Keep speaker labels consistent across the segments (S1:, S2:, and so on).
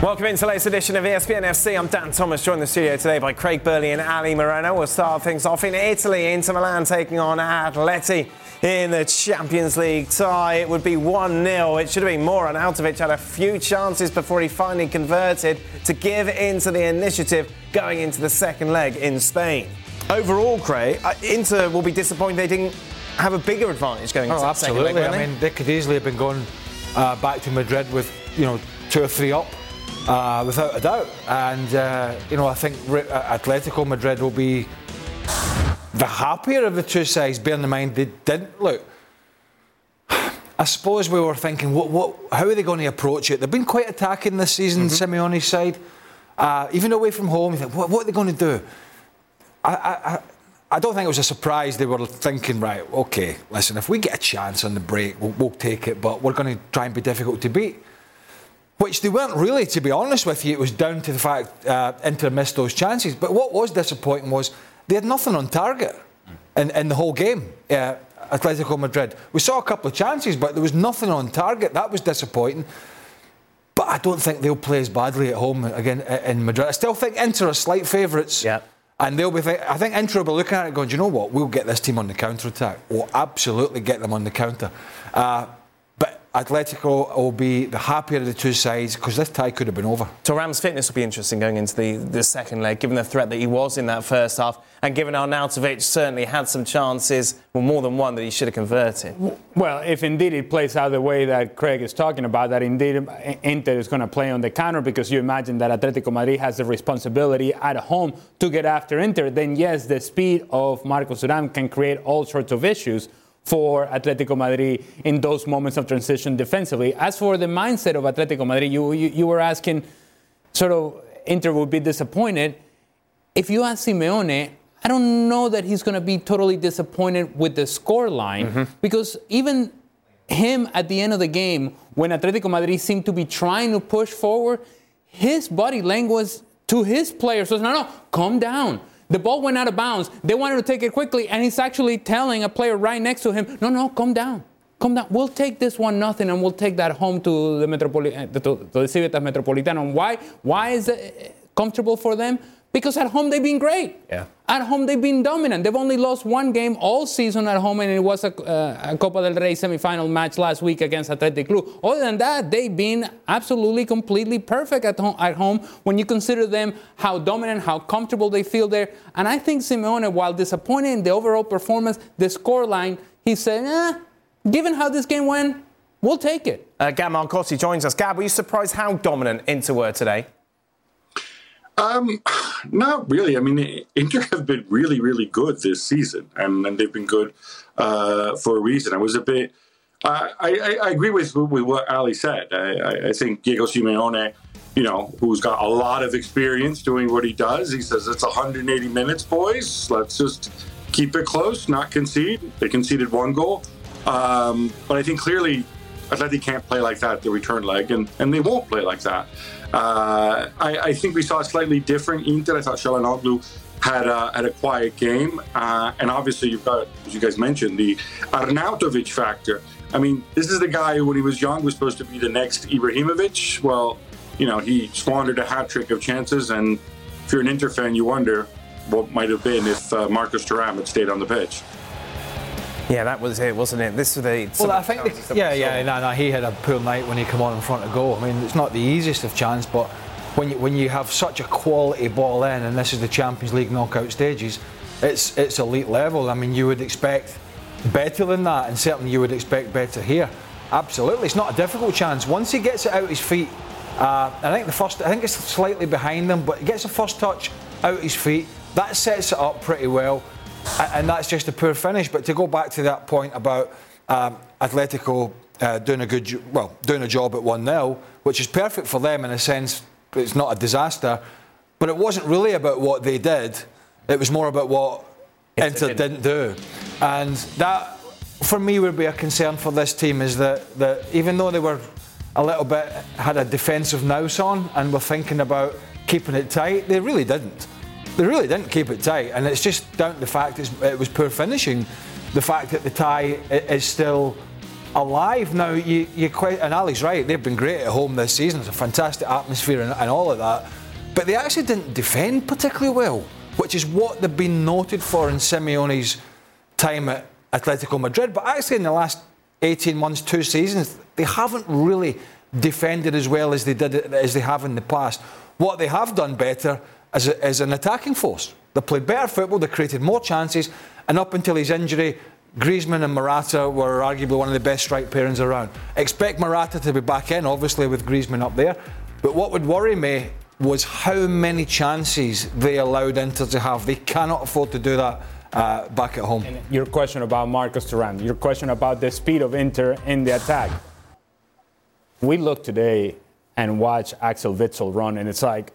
S1: Welcome into latest edition of ESPN FC. I'm Dan Thomas, joined in the studio today by Craig Burley and Ali Moreno. We'll start things off in Italy. Inter Milan taking on Atleti in the Champions League tie. It would be 1 0. It should have been more, and Arnautovic had a few chances before he finally converted to give into the initiative going into the second leg in Spain. Overall, Craig, uh, Inter will be disappointed they didn't have a bigger advantage going into
S2: oh,
S1: the second leg.
S2: Absolutely. I mean, they could easily have been going uh, back to Madrid with, you know, two or three up. Uh, without a doubt. And, uh, you know, I think uh, Atletico Madrid will be the happier of the two sides, bearing in mind they didn't look. I suppose we were thinking, what, what, how are they going to approach it? They've been quite attacking this season, mm-hmm. Simeone's side. Uh, even away from home, you think, what, what are they going to do? I, I, I don't think it was a surprise they were thinking, right, okay, listen, if we get a chance on the break, we'll, we'll take it, but we're going to try and be difficult to beat which they weren't really, to be honest with you. It was down to the fact uh, Inter missed those chances. But what was disappointing was they had nothing on target in, in the whole game. Uh, Atletico Madrid. We saw a couple of chances, but there was nothing on target. That was disappointing. But I don't think they'll play as badly at home again in Madrid. I still think Inter are slight favourites.
S1: Yeah.
S2: And they'll be. Th- I think Inter will be looking at it, going, "Do you know what? We'll get this team on the counter attack. We'll absolutely get them on the counter." Uh, Atletico will be the happier of the two sides because this tie could have been over.
S1: Thuram's fitness will be interesting going into the, the second leg, given the threat that he was in that first half, and given Arnautovic certainly had some chances, well, more than one, that he should have converted.
S3: Well, if indeed it plays out the way that Craig is talking about, that indeed Inter is going to play on the counter because you imagine that Atletico Madrid has the responsibility at home to get after Inter, then yes, the speed of Marcus Thuram can create all sorts of issues for Atletico Madrid in those moments of transition defensively. As for the mindset of Atletico Madrid, you, you, you were asking, sort of, Inter would be disappointed. If you ask Simeone, I don't know that he's going to be totally disappointed with the score line mm-hmm. because even him at the end of the game, when Atletico Madrid seemed to be trying to push forward, his body language to his players was no, no, calm down. The ball went out of bounds. They wanted to take it quickly, and he's actually telling a player right next to him, no, no, calm down. Calm down. We'll take this one nothing, and we'll take that home to the Metropoli- eh, to, to the Civitas Metropolitano. Why? Why is it comfortable for them? Because at home they've been great.
S1: Yeah.
S3: At home they've been dominant. They've only lost one game all season at home, and it was a, uh, a Copa del Rey semifinal match last week against Athletic Club. Other than that, they've been absolutely, completely perfect at home, at home when you consider them how dominant, how comfortable they feel there. And I think Simeone, while disappointed in the overall performance, the scoreline, he said, eh, given how this game went, we'll take it.
S1: Uh, Gab Marcotti joins us. Gab, were you surprised how dominant Inter were today?
S4: Um, not really. I mean, Inter have been really, really good this season, and, and they've been good uh, for a reason. I was a bit. Uh, I, I, agree with with what Ali said. I, I think Diego Simeone, you know, who's got a lot of experience doing what he does, he says it's 180 minutes, boys. Let's just keep it close, not concede. They conceded one goal, um, but I think clearly Atleti can't play like that the return leg, and, and they won't play like that. Uh, I, I, think we saw a slightly different Inter. I thought Calhanoglu had a, had a quiet game, uh, and obviously you've got, as you guys mentioned, the Arnautovic factor. I mean, this is the guy who, when he was young, was supposed to be the next Ibrahimovic. Well, you know, he squandered a hat trick of chances, and if you're an Inter fan, you wonder what might have been if uh, Marcus Thuram had stayed on the pitch.
S1: Yeah, that was it, wasn't it? This was the.
S2: Well, I think. The, yeah, yeah, no, no, he had a poor night when he came on in front of goal. I mean, it's not the easiest of chance, but when you when you have such a quality ball in, and this is the Champions League knockout stages, it's it's elite level. I mean, you would expect better than that, and certainly you would expect better here. Absolutely, it's not a difficult chance. Once he gets it out his feet, uh, I think the first, I think it's slightly behind him, but he gets the first touch out his feet. That sets it up pretty well and that's just a poor finish. But to go back to that point about um, Atletico uh, doing a good, well, doing a job at one 0 which is perfect for them in a sense. It's not a disaster, but it wasn't really about what they did. It was more about what yes, Inter didn't. didn't do, and that for me would be a concern for this team is that, that even though they were a little bit had a defensive nous on and were thinking about keeping it tight, they really didn't. They really didn't keep it tight, and it's just down to the fact it was poor finishing. The fact that the tie is still alive. Now, you, you quite, and Ali's right, they've been great at home this season. It's a fantastic atmosphere and, and all of that. But they actually didn't defend particularly well, which is what they've been noted for in Simeone's time at Atletico Madrid. But actually, in the last 18 months, two seasons, they haven't really defended as well as they did as they have in the past. What they have done better is, a, is an attacking force. They played better football, they created more chances, and up until his injury, Griezmann and Morata were arguably one of the best strike pairings around. Expect Morata to be back in, obviously, with Griezmann up there. But what would worry me was how many chances they allowed Inter to have. They cannot afford to do that uh, back at home. And
S3: your question about Marcus Thuram, your question about the speed of Inter in the attack. We look today and watch Axel Witsel run, and it's like,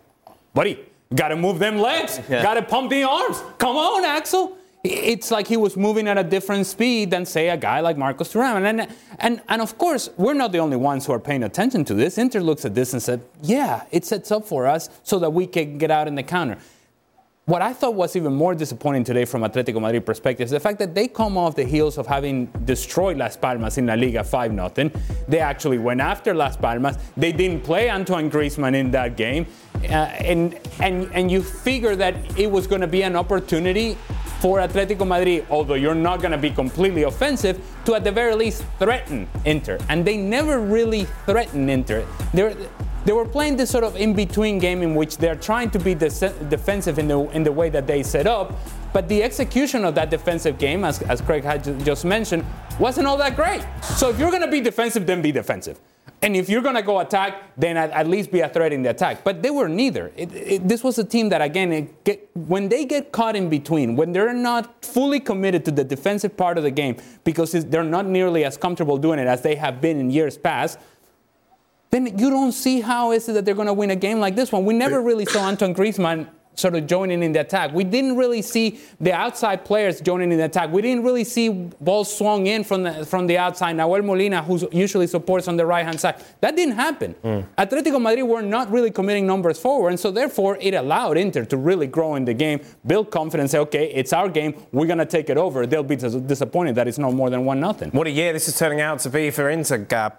S3: buddy, got to move them legs, yeah. got to pump the arms. Come on, Axel it's like he was moving at a different speed than say a guy like Marcus Thuram. And, and, and of course, we're not the only ones who are paying attention to this. Inter looks at this and said, yeah, it sets up for us so that we can get out in the counter. What I thought was even more disappointing today from Atletico Madrid perspective is the fact that they come off the heels of having destroyed Las Palmas in La Liga 5 0. They actually went after Las Palmas. They didn't play Antoine Griezmann in that game. Uh, and, and, and you figure that it was going to be an opportunity for Atletico Madrid, although you're not going to be completely offensive, to at the very least threaten Inter. And they never really threatened Inter. They're, they were playing this sort of in-between game in which they're trying to be de- defensive in the in the way that they set up, but the execution of that defensive game, as, as Craig had just mentioned, wasn't all that great. So if you're going to be defensive, then be defensive. And if you're going to go attack, then at, at, least be a threat in the attack. But they were neither. It, it, this was a team that, again, get, when they get caught in between, when they're not fully committed to the defensive part of the game because they're not nearly as comfortable doing it as they have been in years past, then you don't see how is it that they're going to win a game like this one. We never really saw Anton Griezmann sort of joining in the attack. We didn't really see the outside players joining in the attack. We didn't really see balls swung in from the from the outside. Nahuel Molina, who usually supports on the right hand side, that didn't happen. Mm. Atletico Madrid were not really committing numbers forward, and so therefore it allowed Inter to really grow in the game, build confidence. Say, okay, it's our game. We're gonna take it over. They'll be disappointed that it's no more than one nothing.
S1: What a year this is turning out to be for Inter, Gab.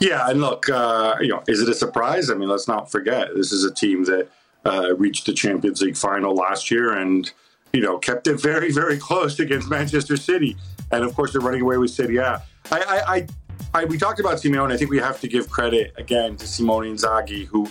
S4: Yeah, and look, uh, you know, is it a surprise? I mean, let's not forget this is a team that uh, reached the Champions League final last year and, you know, kept it very, very close against Manchester City. And of course, they're running away with City. Yeah. I, I, I, I, we talked about Simeone. I think we have to give credit again to Simone Inzaghi, who,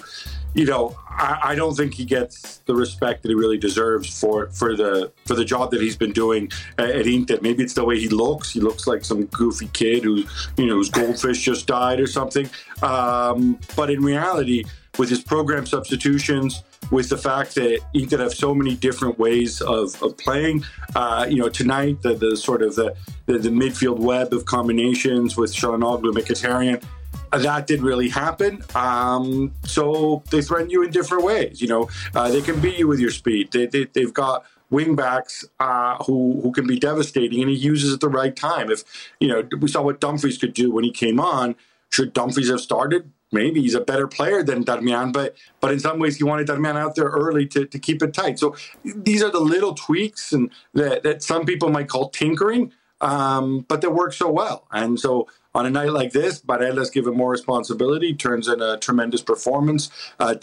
S4: you know, I, I, don't think he gets the respect that he really deserves for for the for the job that he's been doing at, at Inter. Maybe it's the way he looks. He looks like some goofy kid who, you know, whose goldfish just died or something. Um, but in reality, with his program substitutions, with the fact that Inter have so many different ways of, of playing. Uh, you know, tonight the, the sort of the, the, the midfield web of combinations with Calhanoglu, Mkhitaryan, uh, that didn't really happen. Um, so they threaten you in different ways. You know, uh, they can beat you with your speed. They, they, they've got wingbacks uh, who who can be devastating, and he uses at the right time. If you know, we saw what Dumfries could do when he came on. Should Dumfries have started? Maybe he's a better player than Darmian, but but in some ways he wanted Darmian out there early to, to keep it tight. So these are the little tweaks and that, that some people might call tinkering, um, but that work so well. And so on a night like this, Barella's given more responsibility, turns in a tremendous performance. Uh,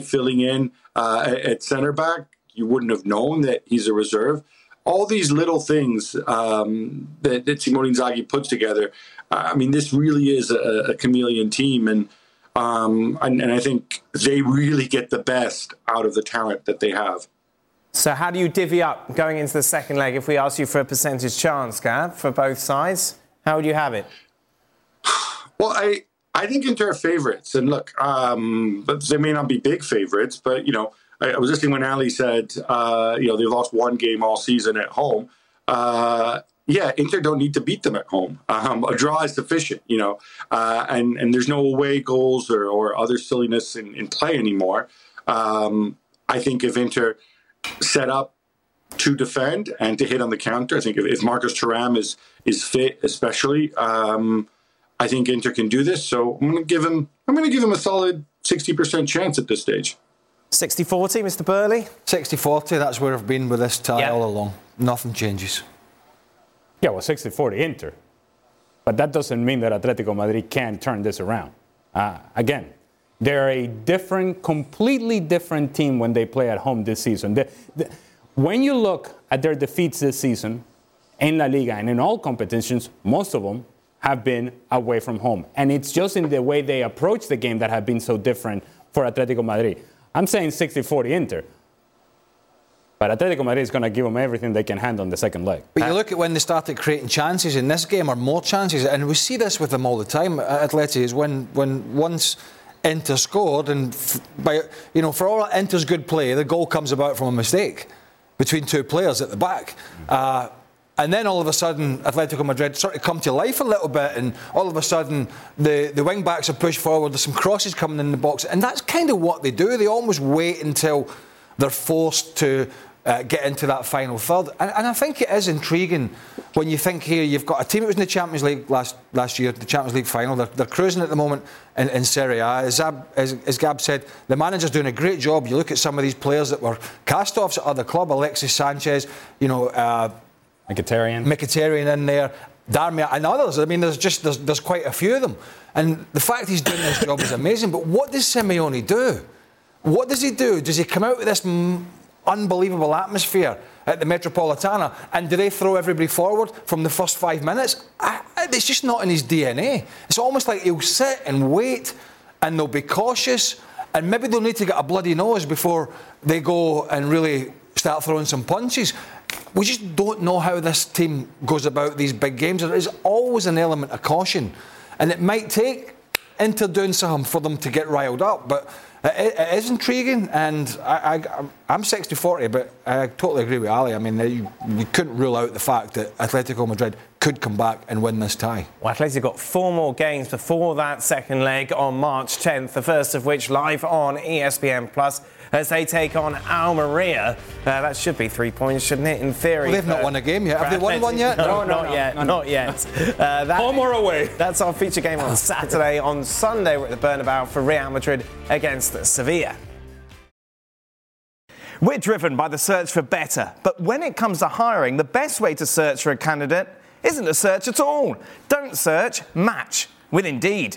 S4: filling in uh, at center back, you wouldn't have known that he's a reserve. All these little things um, that, that Simone Inzaghi puts together. I mean, this really is a, a chameleon team, and um, and, and I think they really get the best out of the talent that they have.
S1: So, how do you divvy up going into the second leg if we ask you for a percentage chance, Gab, for both sides? How would you have it?
S4: Well, I, I think Inter are favorites. And look, um, they may not be big favorites, but, you know, I, I was listening when Ali said, uh, you know, they've lost one game all season at home. Uh, yeah, Inter don't need to beat them at home. Um, a draw is sufficient, you know, uh, and and there's no away goals or, or other silliness in, in play anymore. Um, I think if Inter set up to defend and to hit on the counter, I think if, if Marcus Thuram is is fit, especially, um, I think Inter can do this. So I'm going to give him I'm going to give him a solid sixty percent chance at this stage.
S1: 60-40, Mr. Burley?
S2: 60-40, that's where I've been with this tie yeah. all along. Nothing changes.
S3: Yeah, well, 60 40 Inter. But that doesn't mean that Atletico Madrid can turn this around. Uh, again, they're a different, completely different team when they play at home this season. The, the, when you look at their defeats this season in La Liga and in all competitions, most of them have been away from home. And it's just in the way they approach the game that have been so different for Atletico Madrid. I'm saying 60 40 Inter. But Atletico Madrid is going to give them everything they can handle in the second leg.
S2: But you look at when they started creating chances in this game, or more chances, and we see this with them all the time. Atleti is when when once Inter scored, and by you know for all Inter's good play, the goal comes about from a mistake between two players at the back. Uh, and then all of a sudden, Atletico Madrid sort of come to life a little bit, and all of a sudden, the, the wing backs are pushed forward. There's some crosses coming in the box, and that's kind of what they do. They almost wait until they're forced to uh, get into that final third. And, and, I think it is intriguing when you think here you've got a team that was in the Champions League last, last year, the Champions League final. They're, they're cruising at the moment in, in Serie A. As, Ab, as, as, Gab said, the manager's doing a great job. You look at some of these players that were cast offs at other club, Alexis Sanchez, you know. Uh,
S3: Mkhitaryan.
S2: Mkhitaryan in there. Darmian and others. I mean, there's just there's, there's quite a few of them, and the fact he's doing this job is amazing. But what does Simeone do? What does he do? Does he come out with this unbelievable atmosphere at the Metropolitana. And do they throw everybody forward from the first five minutes? I, it's just not in his DNA. It's almost like he'll sit and wait and they'll be cautious and maybe they'll need to get a bloody nose before they go and really start throwing some punches. We just don't know how this team goes about these big games. There is always an element of caution. And it might take Inter doing something for them to get riled up. But it, is intriguing, and I, am 60 40, but I totally agree with Ali. I mean, you, you couldn't rule out the fact that Atletico Madrid could come back and win this tie.
S1: Well, Atletico got four more games before that second leg on March 10th, the first of which live on ESPN Plus as they take on Almeria. Uh, that should be three points, shouldn't it, in theory?
S2: Well, they've not won a game yet. Have they won one yet?
S1: No, no, not no, yet. No, not yet.
S3: Uh, that, Home or away?
S1: That's our feature game on Saturday. on Sunday, we're at the Bernabeu for Real Madrid against Sevilla. We're driven by the search for better, but when it comes to hiring, the best way to search for a candidate isn't a search at all. Don't search, match with Indeed.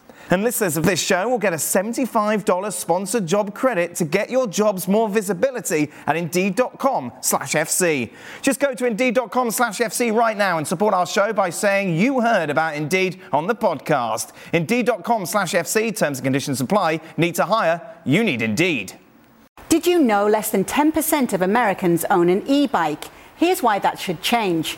S1: And listeners of this show will get a $75 sponsored job credit to get your jobs more visibility at Indeed.com slash FC. Just go to Indeed.com slash FC right now and support our show by saying you heard about Indeed on the podcast. Indeed.com slash FC, terms and conditions apply. Need to hire? You need Indeed.
S5: Did you know less than 10% of Americans own an e-bike? Here's why that should change.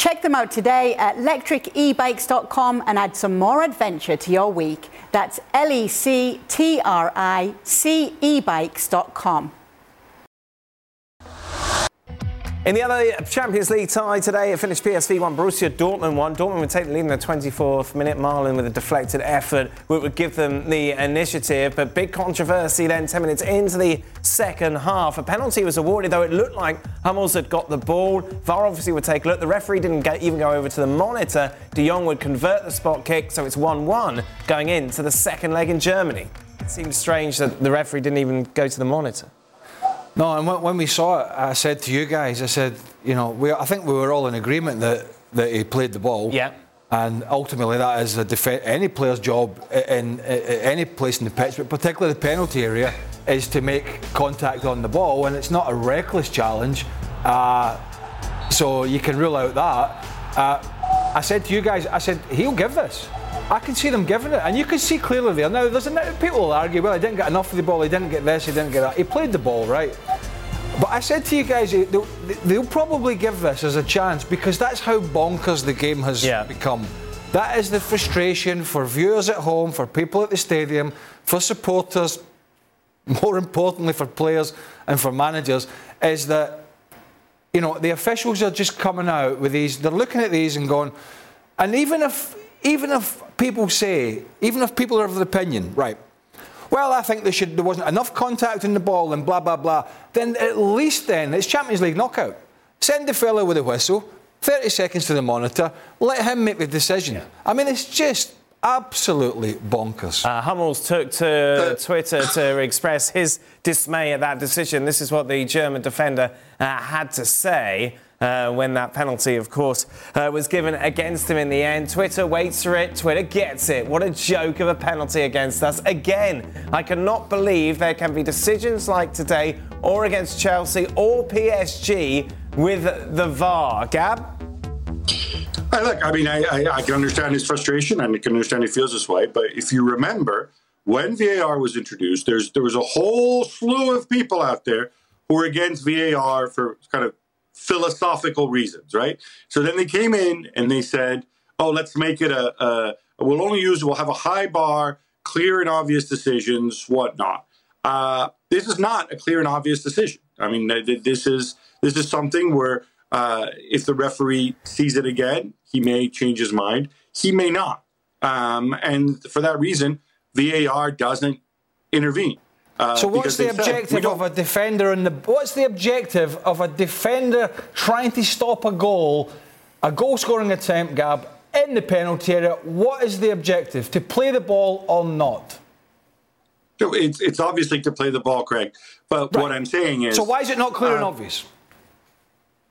S5: Check them out today at lectricebikes.com and add some more adventure to your week. That's L E C T R I C E
S1: In the other Champions League tie today, it finished PSV 1, Borussia Dortmund 1. Dortmund would take the lead in the 24th minute. Malen with a deflected effort which would give them the initiative. But big controversy then 10 minutes into the second half. A penalty was awarded, though it looked like Hummels had got the ball. VAR obviously would take a look. The referee didn't even go over to the monitor. De Jong would convert the spot kick, so it's 1 1 going into the second leg in Germany. It seems strange that the referee didn't even go to the monitor.
S2: No, and when we saw it, I said to you guys, I said, you know, we, I think we were all in agreement that, that he played the ball.
S1: Yeah.
S2: And ultimately, that is a def- any player's job in, in, in, any place in the pitch, but particularly the penalty area, is to make contact on the ball, and it's not a reckless challenge. Uh, so you can rule out that. Uh, I said to you guys, I said he'll give this. I can see them giving it, and you can see clearly there. Now, there's a, people will argue, well, he didn't get enough of the ball, he didn't get this, he didn't get that. He played the ball right. But I said to you guys, they'll, they'll, probably give this as a chance because that's how bonkers the game has yeah. become. That is the frustration for viewers at home, for people at the stadium, for supporters, more importantly for players and for managers, is that you know the officials are just coming out with these. They're looking at these and going, and even if even if people say, even if people are of the opinion, right, well, I think there should there wasn't enough contact in the ball and blah blah blah. Then at least then it's Champions League knockout. Send the fellow with a whistle, 30 seconds to the monitor, let him make the decision. Yeah. I mean, it's just absolutely bonkers.
S1: Uh, Hummels took to Twitter to express his dismay at that decision. This is what the German defender uh, had to say uh, when that penalty, of course, uh, was given against him in the end. Twitter waits for it, Twitter gets it. What a joke of a penalty against us. Again, I cannot believe there can be decisions like today or against Chelsea or PSG with the VAR. Gab?
S4: I look, I mean, I, I, I, can understand his frustration and I can understand he feels this way. But if you remember, when VAR was introduced, there's there was a whole slew of people out there who were against VAR for kind of philosophical reasons, right? So then they came in and they said, "Oh, let's make it a, a we'll only use we'll have a high bar, clear and obvious decisions, whatnot." Uh, this is not a clear and obvious decision. I mean, this is this is something where uh, if the referee sees it again, he may change his mind. He may not, um, and for that reason, VAR doesn't intervene.
S2: Uh, so what's the objective of a defender in the what's the objective of a defender trying to stop a goal, a goal scoring attempt, Gab, in the penalty area? What is the objective? To play the ball or not?
S4: So it's it's obviously to play the ball, Craig. But right. what I'm saying is
S2: So why is it not clear uh, and obvious?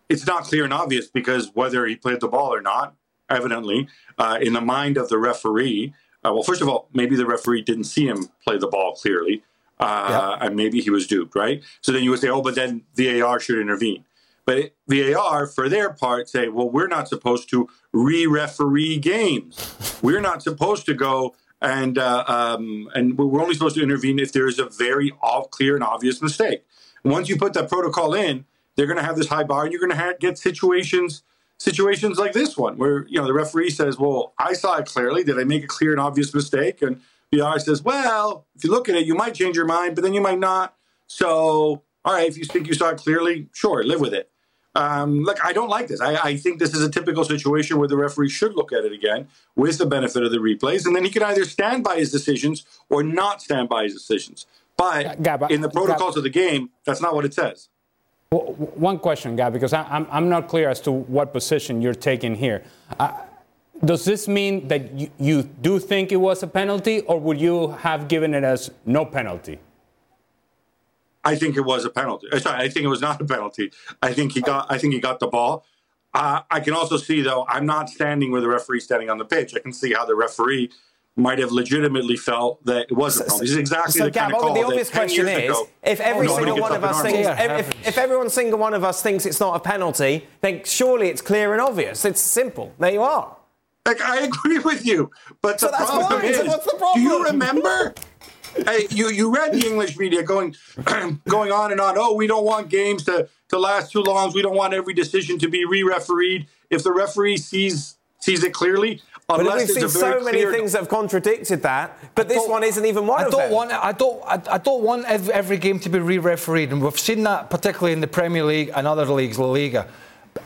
S4: It's not clear and obvious because whether he played the ball or not, evidently, uh, in the mind of the referee, uh, well, first of all, maybe the referee didn't see him play the ball clearly uh, and maybe he was duped, right? So then you would say, oh, but then the VAR should intervene. But VAR, for their part, say, well, we're not supposed to re-referee games. We're not supposed to go and uh, um, and we're only supposed to intervene if there is a very clear and obvious mistake. And once you put that protocol in, they're going to have this high bar, and you're going to get situations situations like this one where you know the referee says, "Well, I saw it clearly. Did I make a clear and obvious mistake?" And VR says, well, if you look at it, you might change your mind, but then you might not. So, all right, if you think you saw it clearly, sure, live with it. Um, look, I don't like this. I, I, think this is a typical situation where the referee should look at it again with the benefit of the replays, and then he can either stand by his decisions or not stand by his decisions. But Gab, in the protocols Gab, of the game, that's not what it says.
S3: One question, Gab, because I, am I'm not clear as to what position you're taking here. Does this mean that you, you do think it was a penalty, or would you have given it as no penalty?
S4: I think it was a penalty. Uh, sorry, I think it was not a penalty. I think he got. I think he got the ball. Uh, I can also see, though, I'm not standing where the referee standing on the pitch. I can see how the referee might have legitimately felt that it was a penalty. This is exactly so, the Gab, kind of call
S1: the obvious question is: ago, if every oh, single one of us thinks, if, if every single one of us thinks it's not a penalty, then surely it's clear and obvious. It's simple. There you are.
S4: Like I agree with you, but so the problem is, so what's the problem? do you remember? hey, you you read the English media going going on and on. Oh, we don't want games to to last too long. We don't want every decision to be re-refereed. If the referee sees sees it clearly,
S1: but we've seen so many things that have contradicted that, but this one isn't even one
S2: I
S1: of
S2: don't
S1: them.
S2: Want, I don't. I, I don't want every game to be re-refereed, and we've seen that particularly in the Premier League and other leagues, La Liga.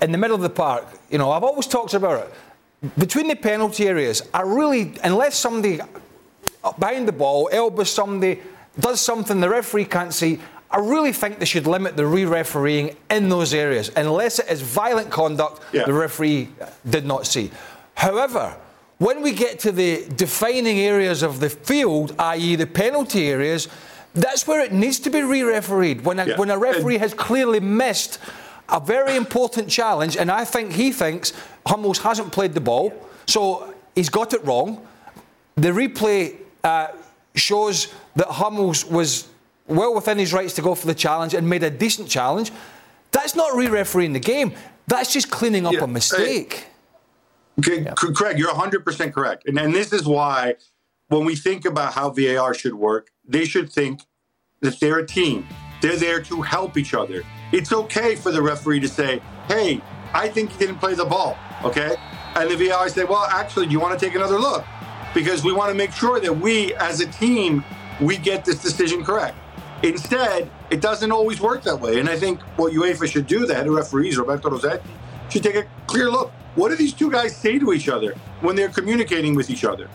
S2: In the middle of the park, you know, I've always talked about it between the penalty areas, I really, unless somebody behind the ball elbows somebody, does something the referee can't see, I really think they should limit the re-refereeing in those areas, unless it is violent conduct yeah. the referee did not see. However, when we get to the defining areas of the field, i.e., the penalty areas, that's where it needs to be re-refereed. When a, yeah. when a referee has clearly missed a very important challenge, and I think he thinks Hummels hasn't played the ball, so he's got it wrong. The replay uh, shows that Hummels was well within his rights to go for the challenge and made a decent challenge. That's not re-refereeing the game. That's just cleaning up yeah, a mistake.
S4: Okay, yeah. Craig, you're 100% correct. And, and this is why when we think about how VAR should work, they should think that they're a team. They're there to help each other. It's okay for the referee to say, hey, I think he didn't play the ball. Okay. And the VAR say, well, actually, do you want to take another look? Because we want to make sure that we, as a team, we get this decision correct. Instead, it doesn't always work that way. And I think what UEFA should do, the head of referees, Roberto Rossetti, should take a clear look. What do these two guys say to each other when they're communicating with each other?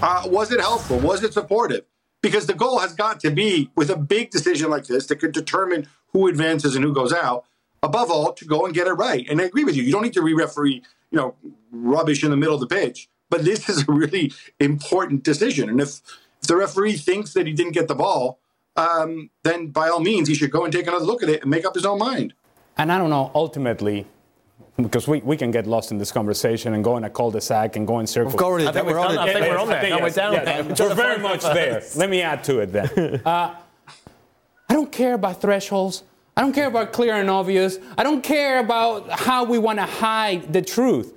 S4: Uh, was it helpful? Was it supportive? Because the goal has got to be, with a big decision like this that could determine who advances and who goes out, above all, to go and get it right. And I agree with you. You don't need to re-referee, you know, rubbish in the middle of the pitch. But this is a really important decision. And if, if the referee thinks that he didn't get the ball, um, then by all means, he should go and take another look at it and make up his own mind.
S3: And I don't know, ultimately, because we, we can get lost in this conversation and go in a cul-de-sac and go in circles.
S2: We've already,
S6: I think
S2: we're on it.
S6: that. I think we're on there. We're down
S3: yes,
S6: there.
S3: we're
S6: Just the
S3: very much there. Let me add to it then. Uh, I don't care about thresholds. I don't care about clear and obvious. I don't care about how we want to hide the truth.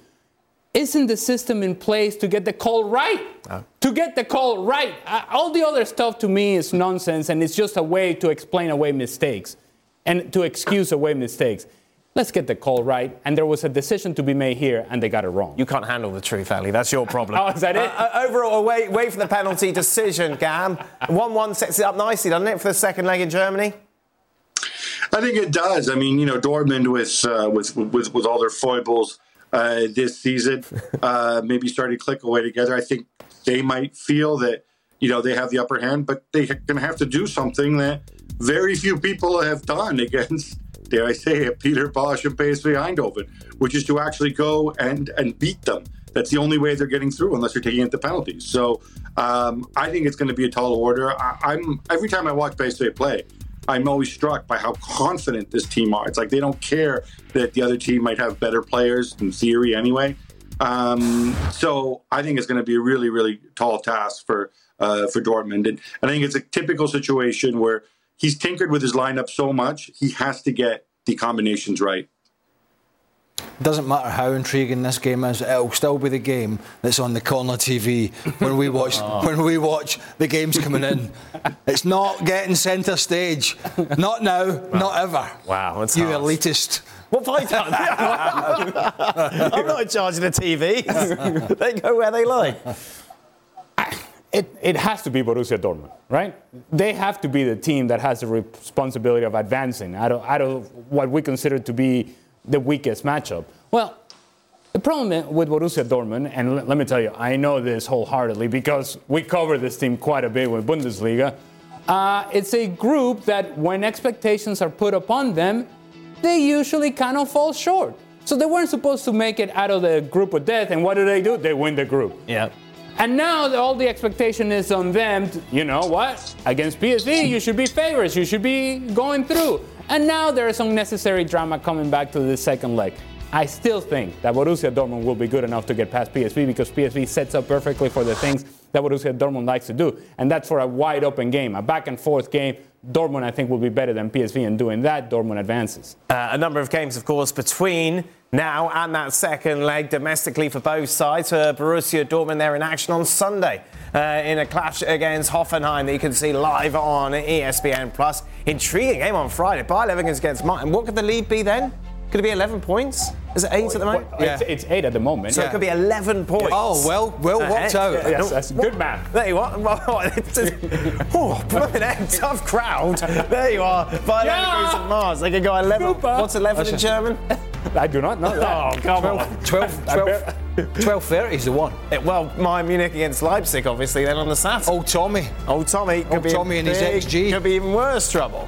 S3: Isn't the system in place to get the call right? Ah. To get the call right. All the other stuff to me is nonsense and it's just a way to explain away mistakes and to excuse away mistakes. Let's get the call right. And there was a decision to be made here and they got it wrong.
S1: You can't handle the truth, Ali. That's your problem.
S3: Oh, is that it?
S1: Uh, uh, overall, away, wait for the penalty decision, Gab. 1 1 sets it up nicely, doesn't it, for the second leg in Germany?
S4: I think it does. I mean, you know, Dortmund with uh, with, with with all their foibles uh, this season, uh, maybe starting to click away together. I think they might feel that you know they have the upper hand, but they're going to have to do something that very few people have done against, dare I say it, Peter Bosz and PSV Eindhoven, which is to actually go and and beat them. That's the only way they're getting through, unless you're taking it to penalties. So um, I think it's going to be a tall order. I, I'm every time I watch PSV play. I'm always struck by how confident this team are. It's like they don't care that the other team might have better players in theory anyway. Um, so I think it's going to be a really, really tall task for uh, for Dortmund, and I think it's a typical situation where he's tinkered with his lineup so much he has to get the combinations right.
S2: Doesn't matter how intriguing this game is, it'll still be the game that's on the corner TV when we watch when we watch the games coming in. It's not getting centre stage. Not now, not ever.
S1: Wow, that's
S2: you
S1: harsh.
S2: elitist.
S1: What have I done? I'm not in charge of the TV. they go where they like.
S3: It, it has to be Borussia Dortmund, right? They have to be the team that has the responsibility of advancing out of, out of what we consider to be the weakest matchup. Well, the problem with Borussia Dortmund, and l- let me tell you, I know this wholeheartedly because we cover this team quite a bit with Bundesliga. Uh, it's a group that, when expectations are put upon them, they usually kind of fall short. So they weren't supposed to make it out of the group of death, and what do they do? They win the group.
S6: Yeah.
S3: And now all the expectation is on them. To, you know what? Against PSV, you should be favorites. You should be going through. And now there is unnecessary drama coming back to the second leg. I still think that Borussia Dortmund will be good enough to get past PSV because PSV sets up perfectly for the things that Borussia Dortmund likes to do. And that's for a wide open game, a back and forth game. Dortmund, I think, will be better than PSV in doing that. Dortmund advances.
S1: Uh, a number of games, of course, between now and that second leg domestically for both sides. For Borussia Dortmund, they're in action on Sunday uh, in a clash against Hoffenheim that you can see live on ESPN Plus. Intriguing game on Friday. Bayer Leverkusen against Martin. What could the lead be then? Could it be 11 points? Is it eight at the moment?
S3: It's, it's eight at the moment.
S1: So it could be 11 points.
S2: Oh, well, well
S1: Uh,
S2: worked out.
S3: Yes, that's good math.
S1: There you are. Oh, blooming heck, tough crowd. There you are. Bayer
S3: Yeah.
S1: Leverkusen Mars. They could go 11.
S3: Super.
S1: What's 11 in
S2: That's
S1: German?
S3: I do not know that.
S1: Oh, come on.
S2: 12, 12, 12.30 is the one.
S1: Eh, Well, Bayern Munich against Leipzig, obviously, then on the Saturday.
S2: Old Tommy.
S1: Old Tommy could
S2: Old
S1: be
S2: Tommy and his XG.
S1: Could be even worse trouble.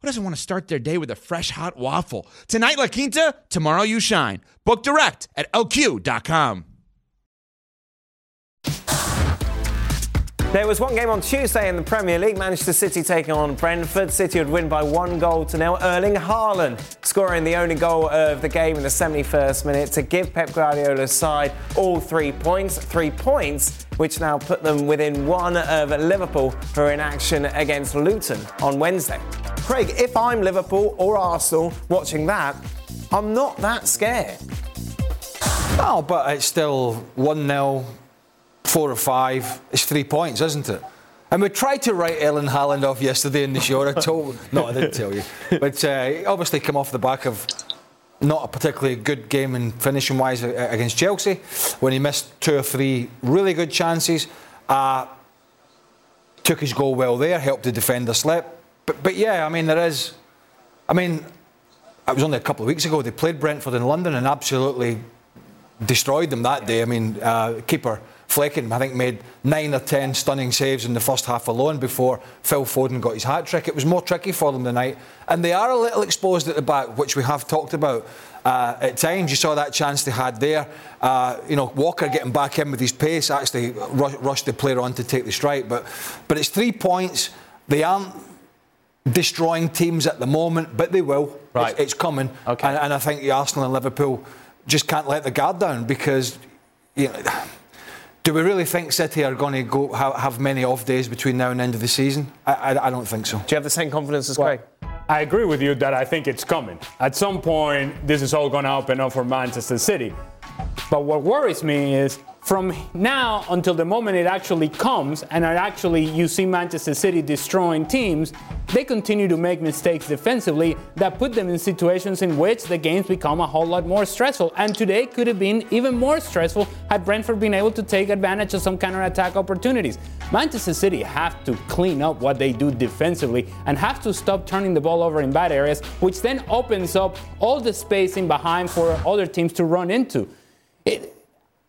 S7: who doesn't want to start their day with a fresh hot waffle? Tonight, La Quinta, tomorrow, you shine. Book direct at lq.com.
S1: There was one game on Tuesday in the Premier League. Manchester City taking on Brentford. City would win by one goal to nil. Erling Haaland scoring the only goal of the game in the 71st minute to give Pep Guardiola's side all three points. Three points which now put them within one of Liverpool, who are in action against Luton on Wednesday. Craig, if I'm Liverpool or Arsenal watching that, I'm not that scared.
S2: No, but it's still 1 0 four or five, it's three points, isn't it? And we tried to write Erling Haaland off yesterday in the show. I told, no, I didn't tell you, but uh, obviously come off the back of not a particularly good game in finishing wise against Chelsea when he missed two or three really good chances. Uh, took his goal well there, helped the defender slip. But, but yeah, I mean, there is. I mean, it was only a couple of weeks ago they played Brentford in London and absolutely destroyed them that day. I mean, uh, keeper Flekken, I think, made nine or ten stunning saves in the first half alone before Phil Foden got his hat trick. It was more tricky for them tonight. And they are a little exposed at the back, which we have talked about. Uh, at times, you saw that chance they had there. Uh, you know, Walker getting back in with his pace actually rushed the player on to take the strike. But, but it's three points. They aren't destroying teams at the moment, but they will.
S1: Right.
S2: It's, it's coming.
S1: Okay.
S2: And, and I think the Arsenal and Liverpool just can't let the guard down because, you know do we really think City are going to go have, many off days between now and the end of the season? I, I, I don't think so.
S1: Do you have the same confidence as well, Craig?
S3: I agree with you that I think it's coming. At some point, this is all going to open up for Manchester City. But what worries me is from now until the moment it actually comes and actually you see Manchester City destroying teams, they continue to make mistakes defensively that put them in situations in which the games become a whole lot more stressful. And today could have been even more stressful had Brentford been able to take advantage of some counter-attack opportunities. Manchester City have to clean up what they do defensively and have to stop turning the ball over in bad areas, which then opens up all the space in behind for other teams to run into. It,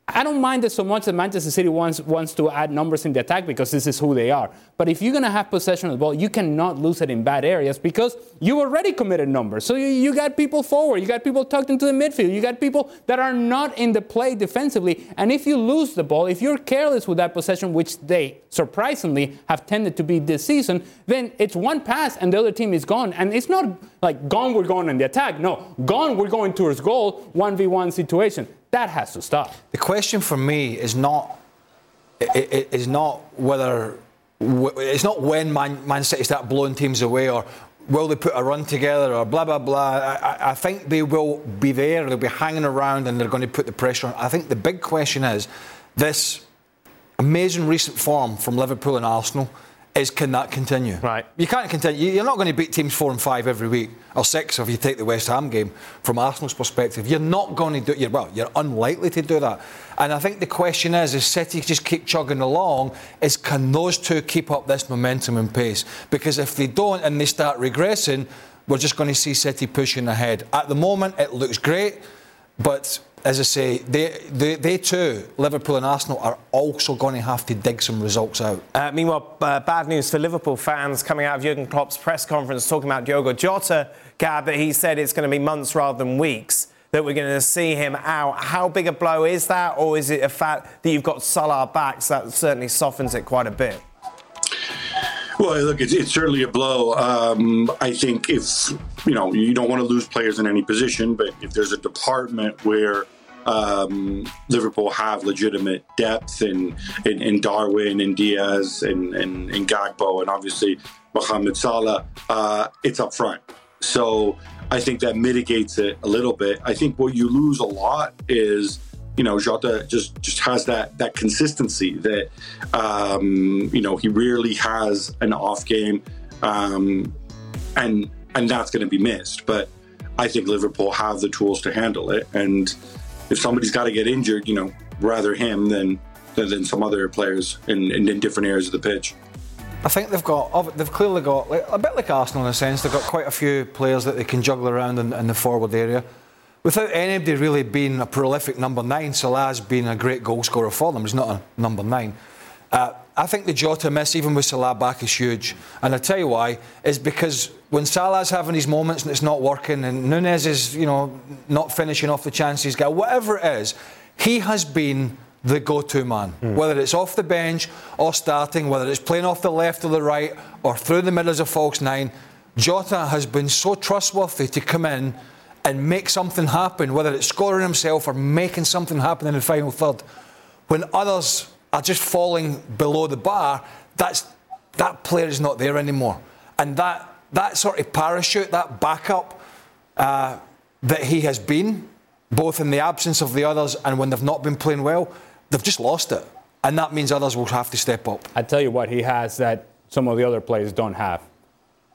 S3: I don't mind it so much that Manchester City wants, wants to add numbers in the attack because this is who they are. But if you're going to have possession of the ball, you cannot lose it in bad areas because you already committed numbers. So you, you got people forward, you got people tucked into the midfield, you got people that are not in the play defensively. And if you lose the ball, if you're careless with that possession, which they surprisingly have tended to be this season, then it's one pass and the other team is gone. And it's not like gone, we're going in the attack. No, gone, we're going towards goal, 1v1 situation. That has to stop.
S2: The question for me is not is not whether it's not when Man, Man City start blowing teams away or will they put a run together or blah blah blah. I, I, think they will be there. They'll be hanging around and they're going to put the pressure on. I think the big question is this amazing recent form from Liverpool and Arsenal is can that continue?
S1: Right.
S2: You can't continue. You're not going to beat teams four and five every week, or six if you take the West Ham game from Arsenal's perspective. You're not going to do it. Well, you're unlikely to do that. And I think the question is, is City just keep chugging along, is can those two keep up this momentum and pace? Because if they don't and they start regressing, we're just going to see City pushing ahead. At the moment, it looks great, but as I say, they, they, they too, Liverpool and Arsenal, are also going to have to dig some results out.
S1: Uh, meanwhile, uh, bad news for Liverpool fans coming out of Jurgen Klopp's press conference talking about Diogo Jota, Gab, that he said it's going to be months rather than weeks that we're going to see him out. How big a blow is that, or is it a fact that you've got Salah back? So that certainly softens it quite a bit.
S4: Well, look, it's, it's certainly a blow. Um, I think if you know you don't want to lose players in any position, but if there's a department where um, Liverpool have legitimate depth in, in, in Darwin and Diaz and, and, and Gakpo and obviously Mohamed Salah, uh, it's up front. So I think that mitigates it a little bit. I think what you lose a lot is you know Jota just just has that that consistency that um, you know he rarely has an off game, um, and and that's going to be missed. But I think Liverpool have the tools to handle it, and if somebody's got to get injured, you know, rather him than than, some other players in, in, in different areas of the pitch.
S2: I think they've got, they've clearly got, a bit like Arsenal in a sense, they've got quite a few players that they can juggle around in, in the forward area. Without anybody really being a prolific number nine, Salah's been a great goal scorer for them. He's not a number nine. Uh, I think the Jota miss, even with Salah back, is huge. And I'll tell you why, is because when Salah's having his moments and it's not working, and Nunez is, you know, not finishing off the chances he's got, whatever it is, he has been the go-to man. Mm. Whether it's off the bench or starting, whether it's playing off the left or the right or through the middle as a false nine, Jota has been so trustworthy to come in and make something happen, whether it's scoring himself or making something happen in the final third. When others are just falling below the bar, that's that player is not there anymore. And that that sort of parachute, that backup uh, that he has been, both in the absence of the others and when they've not been playing well, they've just lost it. And that means others will have to step up.
S3: I tell you what, he has that some of the other players don't have.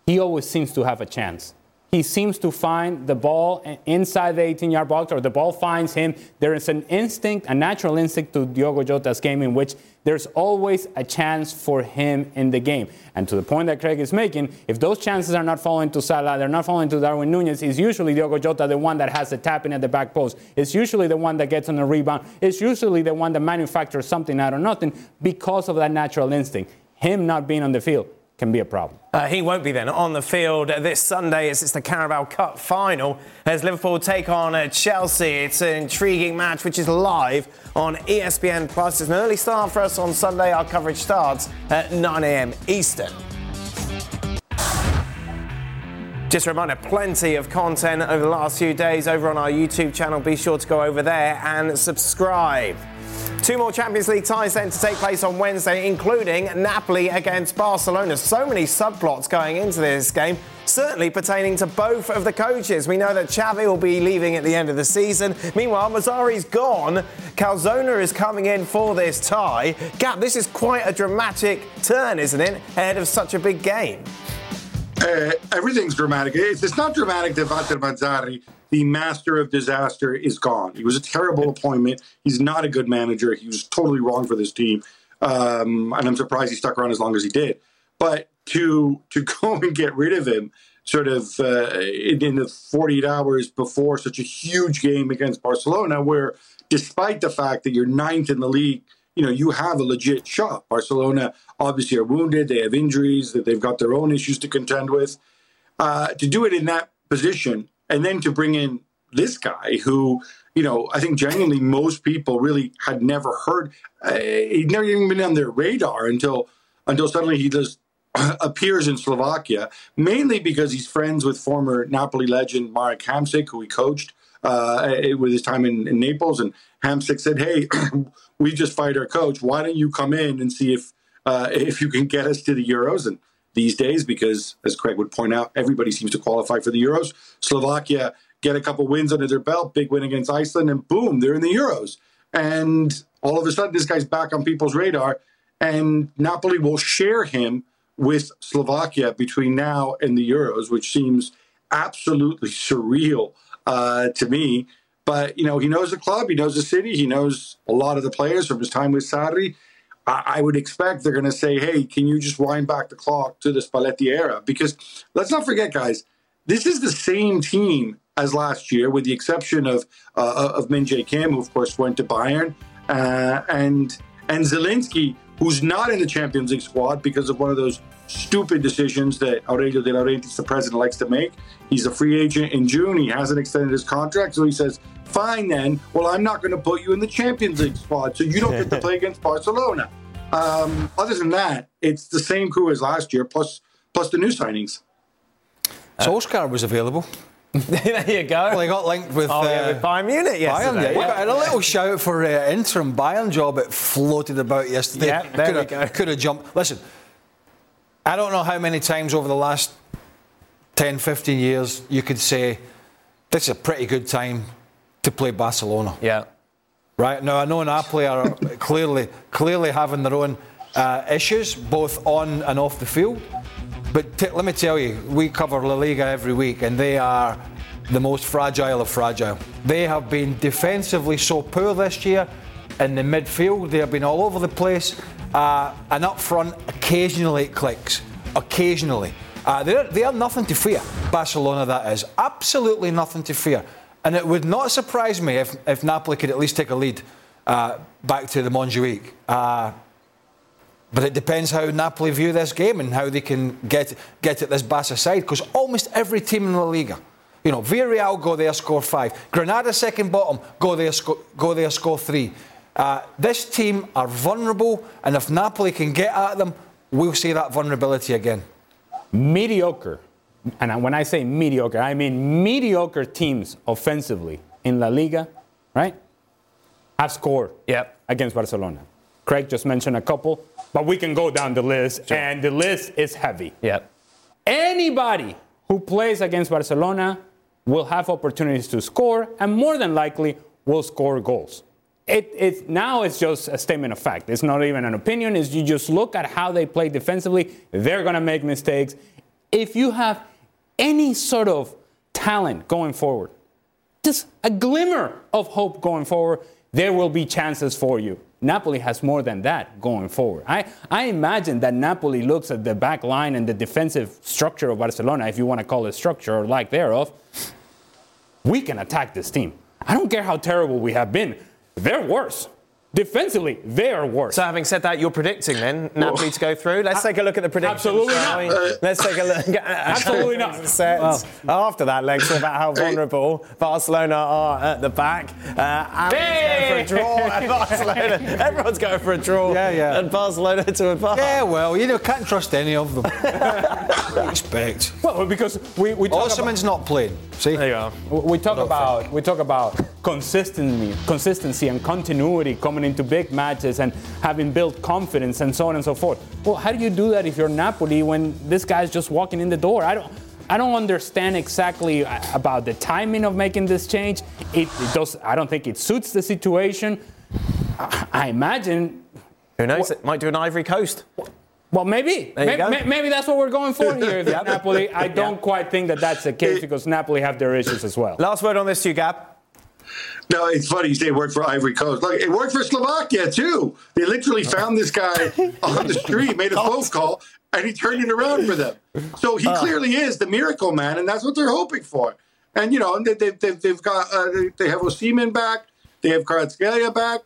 S3: He always seems to have a chance he seems to find the ball inside the 18 yard box or the ball finds him. There is an instinct, a natural instinct to Diogo Jota's game in which there's always a chance for him in the game. And to the point that Craig is making, if those chances are not falling to Salah, they're not falling to Darwin Nunez, it's usually Diogo Jota the one that has the tapping at the back post. It's usually the one that gets on the rebound. It's usually the one that manufactures something out of nothing because of that natural instinct. Him not being on the field can be a problem.
S1: Uh, he won't be then on the field this Sunday as it's the Carabao Cup final as Liverpool take on uh, Chelsea. It's an intriguing match which is live on ESPN Plus. It's an early start for us on Sunday. Our coverage starts at 9 a.m. Eastern. Just a reminder, plenty of content over the last few days over on our YouTube channel. Be sure to go over there and subscribe. Two more Champions League ties then to take place on Wednesday, including Napoli against Barcelona. So many subplots going into this game, certainly pertaining to both of the coaches. We know that Xavi will be leaving at the end of the season. Meanwhile, Mazzarri's gone. Calzona is coming in for this tie. Gab, this is quite a dramatic turn, isn't it, ahead of such a big game?
S4: Uh, everything's dramatic. It's, it's not dramatic that Walter Mazzarri the master of disaster is gone. He was a terrible appointment. He's not a good manager. He was totally wrong for this team. Um, and I'm surprised he stuck around as long as he did. But to to go and get rid of him sort of uh, in, in the 48 hours before such a huge game against Barcelona, where despite the fact that you're ninth in the league, you know, you have a legit shot. Barcelona obviously are wounded. They have injuries that they've got their own issues to contend with. Uh, to do it in that position and then to bring in this guy who you know i think genuinely most people really had never heard uh, he'd never even been on their radar until until suddenly he just appears in slovakia mainly because he's friends with former napoli legend marek hamsik who he coached uh, with his time in, in naples. And hamsik said hey we just fired our coach. Why don't you come in and see if uh, if you can get us to the euros? And these days because, as Craig would point out, everybody seems to qualify for the Euros. Slovakia get a couple wins under their belt, big win against Iceland, and boom, they're in the Euros. And all of a sudden, this guy's back on people's radar, and Napoli will share him with Slovakia between now and the Euros, which seems absolutely surreal uh, to me. But you know, he knows the club, he knows the city, he knows a lot of the players from his time with Sarri. I, would expect they're going to say, hey, can you just wind back the clock to the Spalletti era? Because let's not forget, guys, this is the same team as last year, with the exception of uh, of Min Jae Kim, who of course went to Bayern, uh, and and Zielinski, who's not in the Champions League squad because of one of those stupid decisions that Aurelio De Laurentiis, the president, likes to make. He's a free agent in June. He hasn't extended his contract, so he says, "Fine, then. Well, I'm not going to put you in the Champions League squad, so you don't get to play against Barcelona." Um, other than that, it's the same crew as last year, plus plus the new signings.
S2: So Oscar was available.
S1: there you go.
S2: Well, he got linked with,
S1: oh, yeah, with uh, Bayern Munich yesterday.
S2: Bayern, yeah. And a little shout for uh, interim Bayern job. It floated about yesterday.
S1: Yeah, there could we go.
S2: Could have jumped. Listen, I don't know how many times over the last 10, 15 years you could say this is a pretty good time to play Barcelona.
S1: Yeah.
S2: Right now, I know Napoli are clearly clearly having their own uh, issues, both on and off the field. But t- let me tell you, we cover La Liga every week, and they are the most fragile of fragile. They have been defensively so poor this year In the midfield, they have been all over the place. Uh, and up front, occasionally it clicks. Occasionally. Uh, they're, they are nothing to fear. Barcelona, that is. Absolutely nothing to fear. And it would not surprise me if, if Napoli could at least take a lead uh, back to the Montjuic. Uh, but it depends how Napoli view this game and how they can get, get at this Barca side, because almost every team in La Liga, you know, Villarreal go there, score five. Granada second bottom, go there, sco- go there, score three. Uh, this team are vulnerable, and if Napoli can get at them, we'll see that vulnerability again.
S3: Mediocre, and when I say mediocre, I mean mediocre teams offensively in La Liga, right? Have scored
S1: Yep.
S3: against Barcelona. Craig just mentioned a couple, but we can go down the list, and the list is heavy.
S1: Yep.
S3: Anybody who plays against Barcelona will have opportunities to score, and more than likely will score goals. It, it's, now it's just a statement of fact. It's not even an opinion. Is you just look at how they play defensively. They're going to make mistakes. If you have any sort of talent going forward, just a glimmer of hope going forward, there will be chances for you. Napoli has more than that going forward. I, I imagine that Napoli looks at the back line and the defensive structure of Barcelona, if you want to call it structure or lack thereof. We can attack this team. I don't care how terrible we have been. They're worse. Defensively, they are worse.
S1: So having said that, you're predicting then Napoli to go through. Let's take a look at the predictions.
S3: Absolutely not.
S1: we? Let's take a look.
S3: Absolutely not.
S1: Sets. After that lecture about how vulnerable Barcelona are at the back, uh, Alex
S3: Hey!
S1: going for a draw at Barcelona. Everyone's going for a draw.
S2: Yeah, yeah.
S1: And Barcelona to advance.
S2: Yeah, well, you know, can't trust any of them. expect?
S3: well, because we, we talk about,
S2: not playing. See?
S1: There you are.
S3: we talk about we talk about consistency, consistency and continuity coming into big matches and having built confidence and so on and so forth. Well, how do you do that if you're Napoli when this guy's just walking in the door? I don't. I don't understand exactly uh, about the timing of making this change. It, it does. I don't think it suits the situation. I, I imagine
S1: Who knows? It might do an Ivory Coast.
S3: Well, maybe. Maybe, maybe that's what we're going for here. it's Napoli. I don't quite think that that's the case because Napoli have their issues as well.
S1: Last word on this, you Gab.
S4: No, it's funny you say it worked for Ivory Coast. Look, it worked for Slovakia too. They literally found this guy on the street, made a phone call, and he turned it around for them. So he clearly is the miracle man, and that's what they're hoping for. And you know, they, they, they've, they've got uh, they- they have Osimhen back, they have Kvaratskhelia back.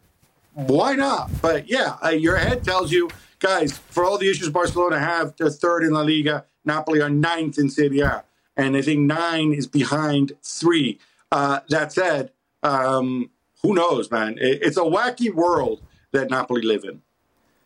S4: Why not? But yeah, uh, your head tells you, guys, for all the issues Barcelona have, they're third in La Liga. Napoli are ninth in Serie A, and I think nine is behind three. Uh, that said, um, who knows, man? It, it's a wacky world that Napoli live in.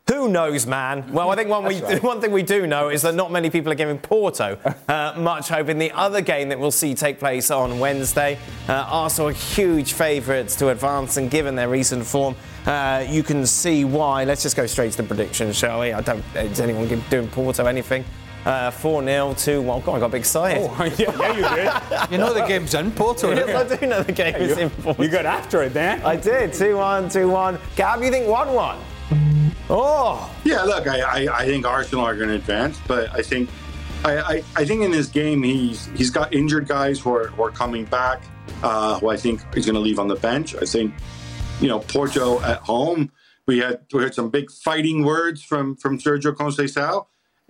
S1: Who knows, man? Well, I think one, we, one thing we do know is that not many people are giving Porto uh, much hope in the other game that we'll see take place on Wednesday. Uh, Arsenal are huge favourites to advance, and given their recent form, uh, you can see why. Let's just go straight to the predictions, shall we? I don't. Is anyone doing Porto anything? Uh, 4 0, 2 1. God, I got a big excited.
S3: Oh, yeah, yeah, you did.
S2: You know the game's in Porto.
S1: Yes. I do know the game is in Porto.
S3: You got after it, Dan.
S1: I did. 2 1, 2 1. Gab, you think 1 1? Oh,
S4: Yeah, look, I, I, I think Arsenal are going to advance, but I think I, I, I think in this game he's he's got injured guys who are, who are coming back, uh, who I think he's going to leave on the bench. I think you know Porto at home. We had we heard some big fighting words from from Sergio Conceição,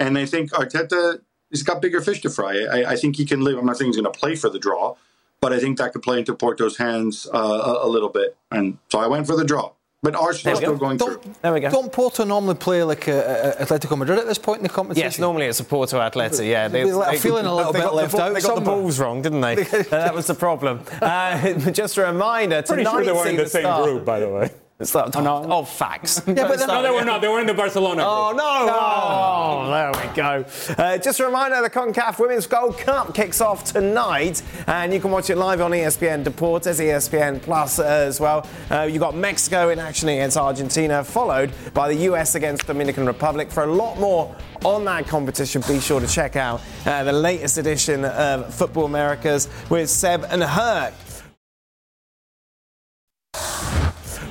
S4: and I think Arteta he's got bigger fish to fry. I, I think he can live. I'm not saying he's going to play for the draw, but I think that could play into Porto's hands uh, a, a little bit, and so I went for the draw. But Arsenal
S1: There we
S4: still
S1: go.
S4: going through.
S2: Don't,
S1: There we go.
S2: don't Porto normally play like uh, uh, Atletico Madrid at this point in the competition?
S1: Yes, normally it's a Porto Atleti. Yeah,
S2: They let- feeling a little
S1: they
S2: bit
S1: got the
S2: left
S1: ball-
S2: out
S1: They got the balls wrong, didn't they? Uh, that was the problem. Uh, just a reminder.
S3: Pretty
S1: tonight
S3: sure they were
S1: see
S3: in the same
S1: start-
S3: group, by the way.
S1: Start,
S3: Oh, no.
S1: oh, facts.
S2: Yeah, but
S3: No, they were not. They were in the Barcelona.
S1: Oh,
S3: group.
S1: no. Oh, there we go. Uh, just a reminder the CONCACAF Women's Gold Cup kicks off tonight, and you can watch it live on ESPN Deportes, ESPN Plus as well. Uh, you've got Mexico in action against Argentina, followed by the US against Dominican Republic. For a lot more on that competition, be sure to check out uh, the latest edition of Football Americas with Seb and Herc.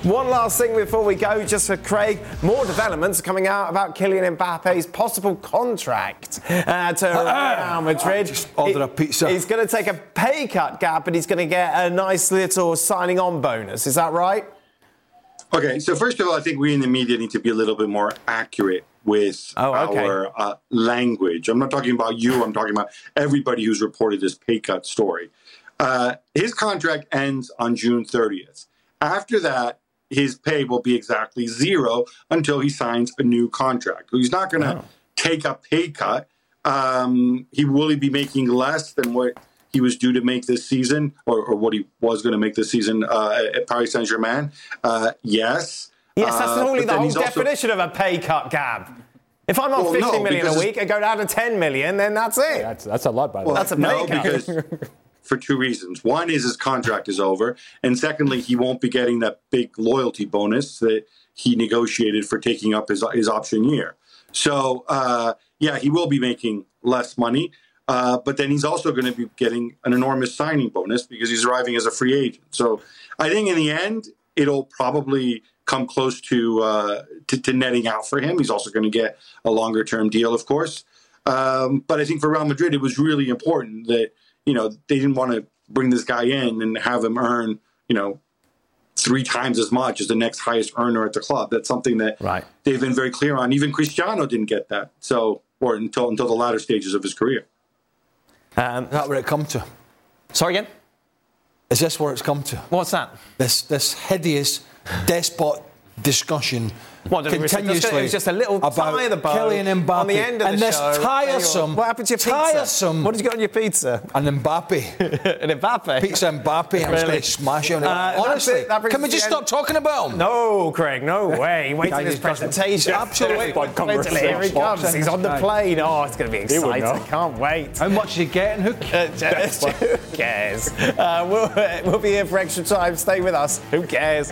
S1: One last thing before we go, just for Craig, more developments coming out about Kylian Mbappe's possible contract uh, to Real Madrid.
S2: Just order
S1: He-
S2: a pizza.
S1: He's going to take a pay cut, Gab, but he's going to get a nice little signing on bonus. Is that right?
S4: Okay, so first of all, I think we in the media need to be a little bit more accurate with
S1: Oh, okay.
S4: our uh, language. I'm not talking about you. I'm talking about everybody who's reported this pay cut story. Uh, his contract ends on June 30th. After that, his pay will be exactly zero until he signs a new contract. He's not going to
S1: Oh.
S4: take a pay cut. Um, he will be making less than what he was due to make this season, or, or what he was going to make this season uh, at Paris Saint Germain. Uh, yes.
S1: Yes, that's
S4: Uh,
S1: only
S4: but
S1: the whole
S4: he's also-
S1: definition of a pay cut, Gab. If I'm on
S4: Well,
S1: 50
S4: no,
S1: million a week and go down to 10 million, then that's it.
S3: That's that's a lot, by the
S4: Well,
S3: way.
S1: That's a
S4: no,
S1: pay cut.
S4: because for two reasons. One is his contract is over, and secondly, he won't be getting that big loyalty bonus that he negotiated for taking up his his option year. So, uh, yeah, he will be making less money, uh, but then he's also going to be getting an enormous signing bonus because he's arriving as a free agent. So, I think in the end, it'll probably come close to uh, to, to netting out for him. He's also going to get a longer term deal, of course. Um, but I think for Real Madrid, it was really important that you know they didn't want to bring this guy in and have him earn you know three times as much as the next highest earner at the club. That's something that
S1: Right.
S4: they've been very clear on. Even Cristiano didn't get that. So or until until the latter stages of his career.
S1: Um,
S2: that where it come to?
S1: sorry again?
S2: Is this where it's come to?
S1: What's that?
S2: This this hideous despot discussion
S1: What, it
S2: continuously
S1: it was just a little
S2: about
S1: tie the bow
S2: Kylian Mbappe
S1: on the end of
S2: and
S1: the
S2: this
S1: show.
S2: tiresome,
S1: What happened to your pizza?
S2: tiresome,
S1: What did you got on your pizza?
S2: and Mbappe,
S1: An Mbappe.
S2: pizza Mbappe. I was
S1: Really?
S2: going to smash it.
S1: Uh,
S2: Honestly,
S1: it, that
S2: can we just
S1: the
S2: stop talking about him?
S1: No, Craig, no way. Wait till
S2: Guys,
S1: his
S2: he's got the-
S1: presentation.
S2: Absolutely.
S1: Wait till- wait Here he comes. He's on the plane. Oh, it's going to be exciting.
S3: know.
S1: Can't wait.
S2: How much is he getting? Who cares?
S1: Uh, Who cares? Uh, we'll, we'll be here for extra time. Stay with us. Who cares?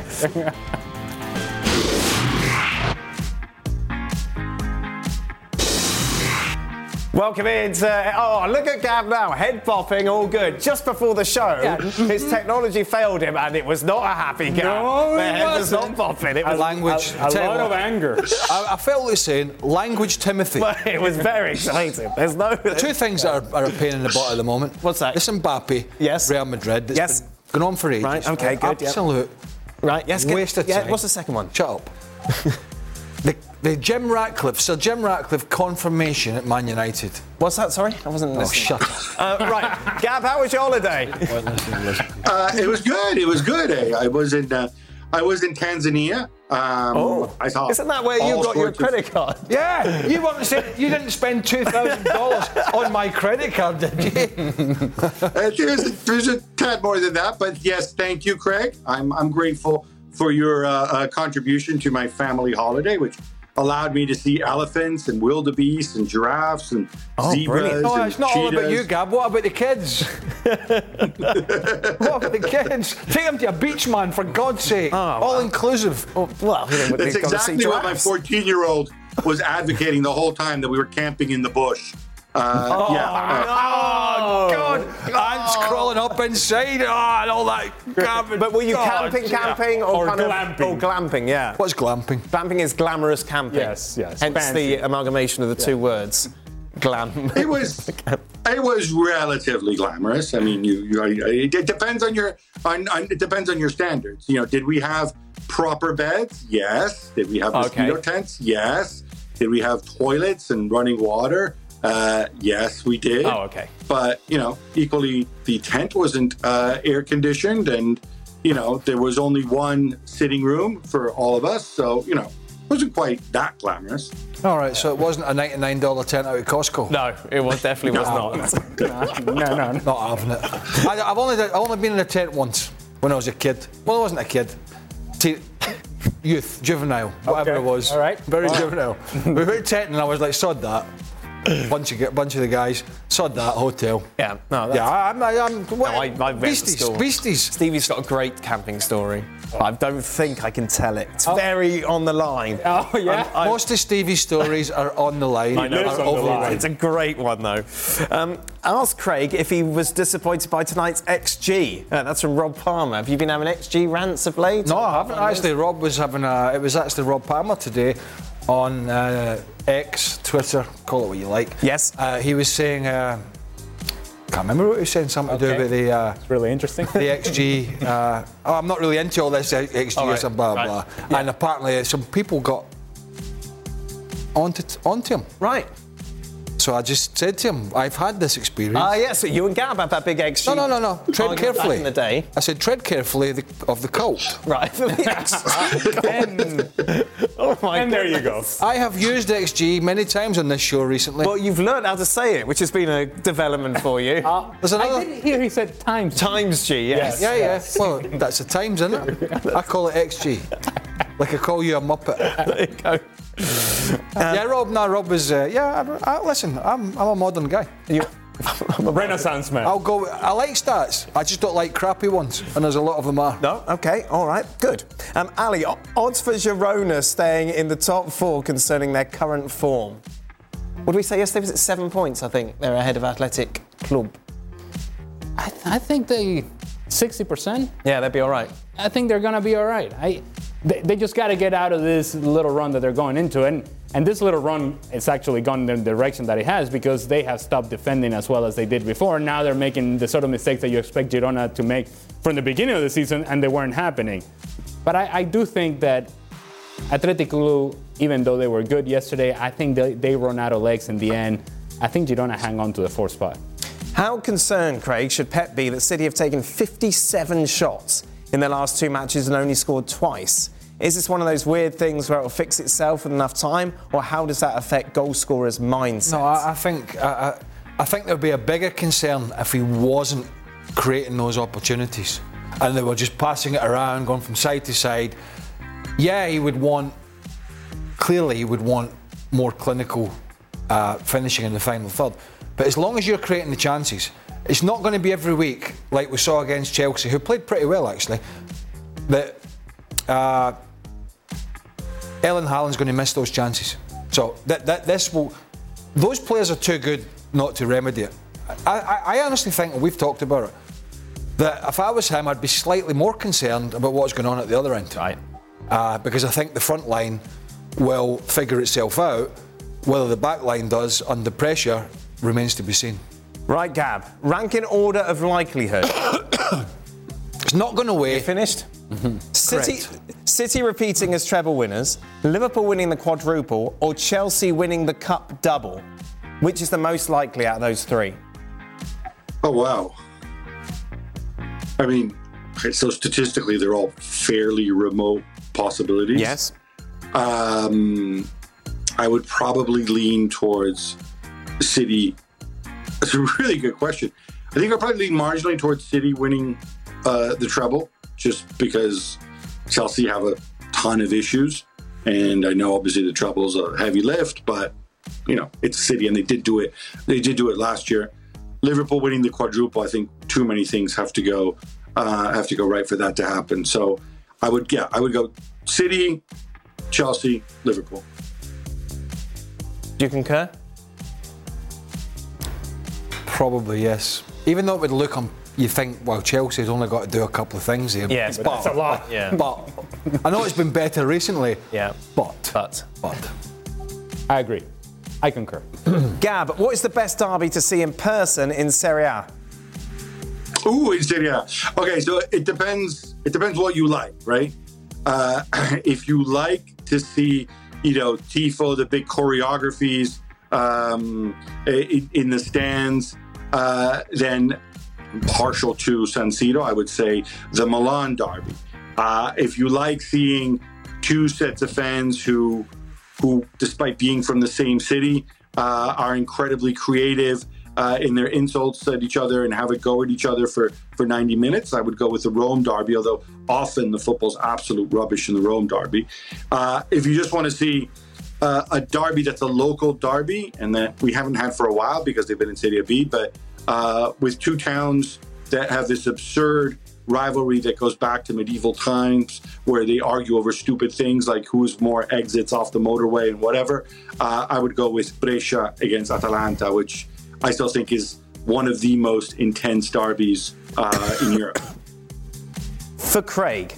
S1: Welcome in to, oh, look at Gab now, head bopping, all good. Just before the show, his technology failed him and it was not a happy Gab.
S3: No,
S1: the
S3: it
S1: head was not
S3: wasn't.
S1: bopping. It was,
S2: language.
S3: a
S2: Tell you
S3: lot of anger.
S2: I, I felt like saying language Timothy.
S1: But it was very exciting. There's no.
S2: Two things that are, are a pain in the butt at the moment.
S1: What's that?
S2: This Mbappe,
S1: Yes.
S2: Real Madrid. That's
S1: Yes.
S2: been going on for ages.
S1: Right, okay, good, yeah.
S2: Absolute
S1: Right, yes, good.
S2: waste of
S1: yeah,
S2: time.
S1: What's the second one?
S2: Shut up. the, the Jim Ratcliffe, Sir Jim Ratcliffe confirmation at Man United.
S1: What's that? Sorry, I wasn't listening.
S2: Oh, shut up.
S1: Uh, right, Gab, how was your holiday?
S4: Uh, it was good. It was good. Eh? I was in uh, I was in Tanzania. Um,
S1: Oh,
S4: I saw
S1: isn't that where you got your
S4: sorts of-
S1: credit card?
S2: Yeah, you want to say you didn't spend two thousand dollars on my credit card, did you?
S4: Uh, there's, a, there's a tad more than that, but yes, thank you, Craig. I'm, I'm grateful for your uh, uh, contribution to my family holiday, which allowed me to see elephants and wildebeest and giraffes and oh, zebras
S1: brilliant.
S2: No,
S4: and
S2: Oh, it's not all about you, Gab. What about the kids? what about the kids? Take them to a beach, man, for God's sake. Oh, all inclusive.
S1: Oh, well, you know,
S4: That's
S1: they've got to see
S4: exactly what my 14 year old was advocating the whole time that we were camping in the bush. Uh, yeah. uh,
S2: Oh, God. Ants crawling up inside. Oh, and all that. garbage.
S1: But were you
S2: God,
S1: camping,
S2: yeah.
S1: camping, or,
S3: Or
S1: kind
S3: glamping.
S1: of, or glamping? Yeah.
S2: What's glamping?
S1: Glamping is glamorous camping.
S3: Yes, yes,
S1: Hence
S3: fancy.
S1: the amalgamation of the two words. Glam.
S4: It was it was relatively glamorous. I mean, you, you it it depends on your on, on it depends on your standards. You know, did we have proper beds? Yes. Did we have
S1: Okay.
S4: mosquito tents? Yes. Did we have toilets and running water? Uh, yes, we did.
S1: Oh, okay.
S4: But you know, equally, the tent wasn't uh, air conditioned, and you know, there was only one sitting room for all of us. So you know, it wasn't quite that glamorous.
S2: All right, so it wasn't a $99 tent out of Costco.
S1: No, it was definitely was not.
S3: no, no, no.
S2: Not having it. I, I've only I've only been in a tent once when I was a kid. Well, I wasn't a kid. Te- youth, juvenile, whatever
S3: Okay,
S2: it was.
S3: all right.
S2: Very
S3: All right.
S2: juvenile. we were at tent and I was like, sod that. bunch of bunch of the guys, sod that hotel.
S1: Yeah, no,
S2: Yeah, I'm, I'm, what,
S1: No, I- I
S2: beasties, beasties.
S1: Stevie's got a great camping story. I don't think I can tell it. It's very on the line.
S3: Oh, yeah?
S1: I-
S2: Most of Stevie's stories are on the line.
S1: I know.
S2: are
S3: Lives on the line.
S1: It's a great one, though. Um, ask Craig if he was disappointed by tonight's XG. Uh, that's from Rob Palmer. Have you been having XG rants of late?
S2: No, I haven't actually. Rob was having a. It was actually Rob Palmer today on uh, X, Twitter, call it what you like.
S1: Yes.
S2: Uh, he was saying uh, can't remember what he was saying. Something to do with the. Uh,
S3: Really interesting.
S2: the XG. Uh, oh, I'm not really into all this uh, XG
S1: All
S2: or some blah
S1: right.
S2: blah. And apparently, some people got onto onto him.
S1: Right.
S2: So I just said to him, "I've had this experience."
S1: Ah, yes, so you and Gab have that big XG.
S2: no, no, no, no. Tread
S1: argument
S2: carefully.
S1: Back in the day.
S2: I said, "Tread carefully the, of the cult."
S1: Right. Then Oh my
S3: and there you go.
S2: I have used XG many times on this show recently.
S1: Well, you've learned how to say it, which has been a development for you.
S2: There's another...
S3: I
S2: another.
S3: didn't hear he said times.
S1: Times G, yes.
S2: yeah, yeah. Well, that's the times, isn't it? I call it XG. Like I call you a muppet.
S1: There you go.
S2: yeah, Rob. No, Rob was. Uh, yeah, I, I, listen. I'm, I'm a modern guy.
S1: You,
S3: Renaissance man.
S2: I'll go. I like stats. I just don't like crappy ones, and there's a lot of them are.
S1: no, okay, all right, good. Um, Ali, odds for Girona staying in the top four concerning their current form. What did we say yesterday? Was it seven points? I think they're ahead of Athletic Club.
S3: I, th- I think they 60%.
S1: Yeah, they'd be all right.
S3: I think they're gonna be all right. I, they, they just got to get out of this little run that they're going into, and and this little run it's actually gone in the direction that it has because they have stopped defending as well as they did before. Now they're making the sort of mistakes that you expect Girona to make from the beginning of the season, and they weren't happening. But I, I do think that Athletic even though they were good yesterday, I think they, they run out of legs in the end. I think Girona hang on to the fourth spot.
S1: How concerned, Craig, should Pep be that City have taken 57 shots in their last two matches and only scored twice? Is this one of those weird things where it will fix itself with enough time, or how does that affect goal scorers' mindsets?
S2: No, I, I think I, I, I think there'd be a bigger concern if he wasn't creating those opportunities, and they were just passing it around, going from side to side. Yeah, he would want. Clearly, he would want more clinical uh, finishing in the final third. But as long as you're creating the chances, it's not going to be every week like we saw against Chelsea, who played pretty well actually. That uh, Erling Haaland's going to miss those chances. So that, that this will, those players are too good not to remedy it. I, I, I honestly think, we've talked about it, that if I was him, I'd be slightly more concerned about what's going on at the other end.
S1: Right.
S2: Uh, because I think the front line will figure itself out. Whether the back line does under pressure remains to be seen.
S1: Right, Gab. Rank in order of likelihood.
S2: It's not going away.
S1: Finished? City, City repeating as treble winners, Liverpool winning the quadruple, or Chelsea winning the cup double? Which is the most likely out of those three?
S4: Oh wow. I mean, so statistically, they're all fairly remote possibilities.
S1: Yes.
S4: Um, I would probably lean towards City. It's a really good question. I think I'd probably lean marginally towards City winning uh, the treble, just because Chelsea have a ton of issues, and I know obviously the treble's a heavy lift, but you know it's City, and they did do it. They did do it last year. Liverpool winning the quadruple, I think too many things have to go uh, have to go right for that to happen. So I would, yeah, I would go City, Chelsea, Liverpool.
S1: Do you concur?
S2: Probably yes. Even though it would look on, you think, well, Chelsea's only got to do a couple of things here.
S1: Yeah, but
S3: That's a lot.
S1: Yeah.
S2: But I know it's been better recently.
S1: Yeah.
S2: But
S1: But.
S2: but
S3: I agree. I concur.
S1: Gab, what is the best derby to see in person in Serie A?
S4: Ooh, in Serie A. Okay, so it depends. It depends what you like, right? Uh, if you like to see, you know, tifo, the big choreographies um, in, in the stands, uh, then partial to San Siro, I would say the Milan derby. Uh, if you like seeing two sets of fans who, who, despite being from the same city, uh, are incredibly creative uh, in their insults at each other and have it go at each other for, for 90 minutes. I would go with the Rome derby, although often the football's absolute rubbish in the Rome derby. Uh, if you just want to see uh, a derby that's a local derby and that we haven't had for a while because they've been in Serie B, but uh, with two towns that have this absurd rivalry that goes back to medieval times where they argue over stupid things like who's more exits off the motorway and whatever. Uh, I would go with Brescia against Atalanta, which I still think is one of the most intense derbies uh, in Europe.
S1: For Craig,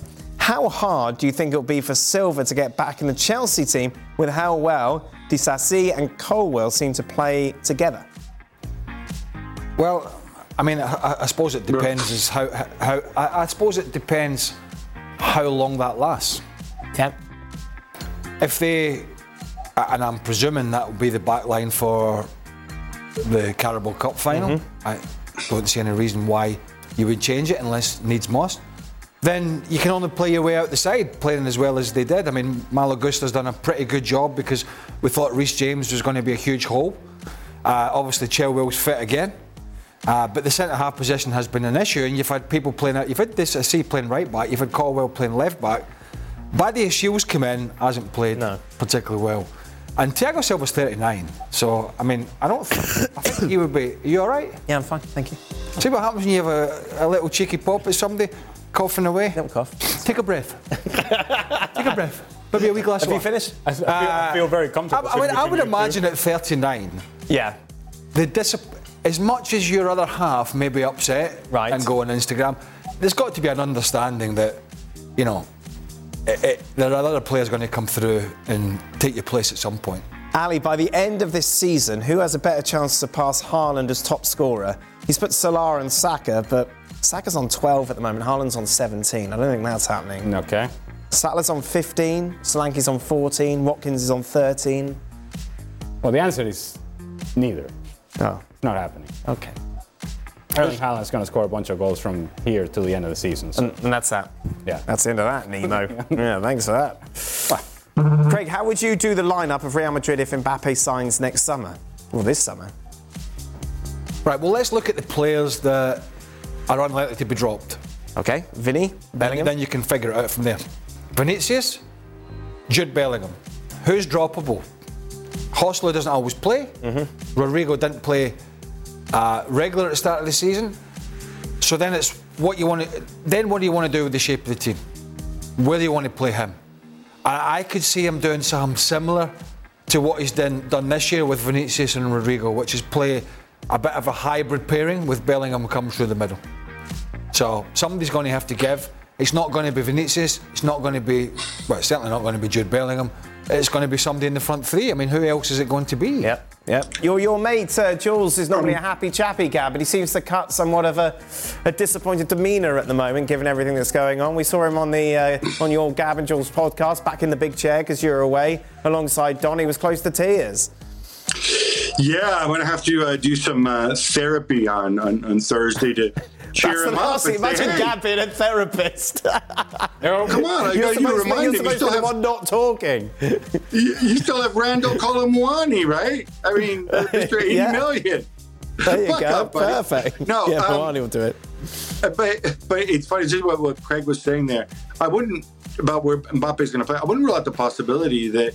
S1: how hard do you think it'll be for Silva to get back in the Chelsea team with how well Disasi and Colwill seem to play together?
S2: Well, I mean, I, I suppose it depends. Is how how I, I suppose it depends how long that lasts.
S1: Yep.
S2: If they, and I'm presuming that will be the back line for the Carabao Cup final.
S1: Mm-hmm.
S2: I don't see any reason why you would change it unless needs must. Then you can only play your way out the side, playing as well as they did. I mean, Malo Gusto's done a pretty good job because we thought Reece James was going to be a huge hole. Uh, obviously, Chilwell's fit again. Uh, but the centre half position has been an issue, and you've had people playing out. You've had this, I see, playing right back. You've had Colwill playing left back. Badiashile's come in, hasn't played
S1: No.
S2: particularly well. And Thiago Silva's 39. So, I mean, I don't think, I think he would be. Are you all right?
S1: Yeah, I'm fine. Thank you.
S2: See what happens when you have a, a little cheeky pop at somebody coughing away?
S1: Don't cough.
S2: Take a breath. Take a breath. Maybe a wee glass
S1: Have
S2: of
S1: you
S2: water.
S1: finished?
S3: I feel, I uh, feel very comfortable.
S2: I, I, mean, I would
S3: between you
S2: imagine at 39,
S1: Yeah.
S2: the dis- as much as your other half may be upset
S1: Right.
S2: and go on Instagram, there's got to be an understanding that, you know, it, it, there are other players going to come through and take your place at some point.
S1: Ali, by the end of this season, who has a better chance to pass Haaland as top scorer? He's put Salah and Saka, but Saka's on 12 at the moment. Haaland's on 17. I don't think that's happening.
S3: Okay.
S1: Salah's on 15. Solanke's on 14. Watkins is on 13.
S3: Well, the answer is neither.
S1: Oh,
S3: It's not happening.
S1: okay.
S3: Erling Haaland's going to score a bunch of goals from here till the end of the season. So,
S1: And, and that's that.
S3: yeah.
S1: That's the end of that, Nemo. yeah, thanks for that. Craig, how would you do the lineup of Real Madrid if Mbappe signs next summer? Well, this summer.
S2: Right, well, let's look at the players that are unlikely to be dropped.
S1: Okay, Vinny, Bellingham.
S2: Then you can figure it out from there. Vinicius, Jude Bellingham. Who's droppable? Joselu doesn't always play. Rodrigo didn't play uh, regular at the start of the season. So then it's what you want to. Then what do you want to do with the shape of the team? Where do you want to play him? I, I could see him doing something similar to what he's done, done this year with Vinicius and Rodrigo, which is play a bit of a hybrid pairing with Bellingham coming through the middle. So somebody's going to have to give. It's not going to be Vinicius. It's not going to be, well, it's certainly not going to be Jude Bellingham. It's going to be somebody in the front three. I mean, who else is it going to be?
S1: Yep, yep. Your, your mate, uh, Jules, is normally a happy chappy Gab, but he seems to cut somewhat of a, a disappointed demeanour at the moment, given everything that's going on. We saw him on the uh, on your Gab and Jules podcast, back in the big chair because you were away, alongside Don. He was close to tears.
S4: Yeah, I'm going to have to uh, do some uh, therapy on, on, on Thursday to cheer
S1: That's
S4: him
S1: the
S4: up.
S1: last
S4: and
S1: thing.
S4: say,
S1: Imagine
S4: "Hey,
S1: Gab being a therapist.
S4: Come on, I
S1: you're
S4: got you
S1: supposed, to, you're
S4: reminded. You still have
S1: one not talking.
S4: you, you still have Randal Kolo Muani, right? I mean, Mr. 80
S1: Yeah.
S4: million.
S1: There you
S4: Fuck
S1: go.
S4: up.
S1: Perfect.
S4: No,
S1: yeah,
S4: um,
S1: Muani will do it.
S4: Uh, But but it's funny, just what, what Craig was saying there. I wouldn't about where Mbappe's going to play. I wouldn't rule out the possibility that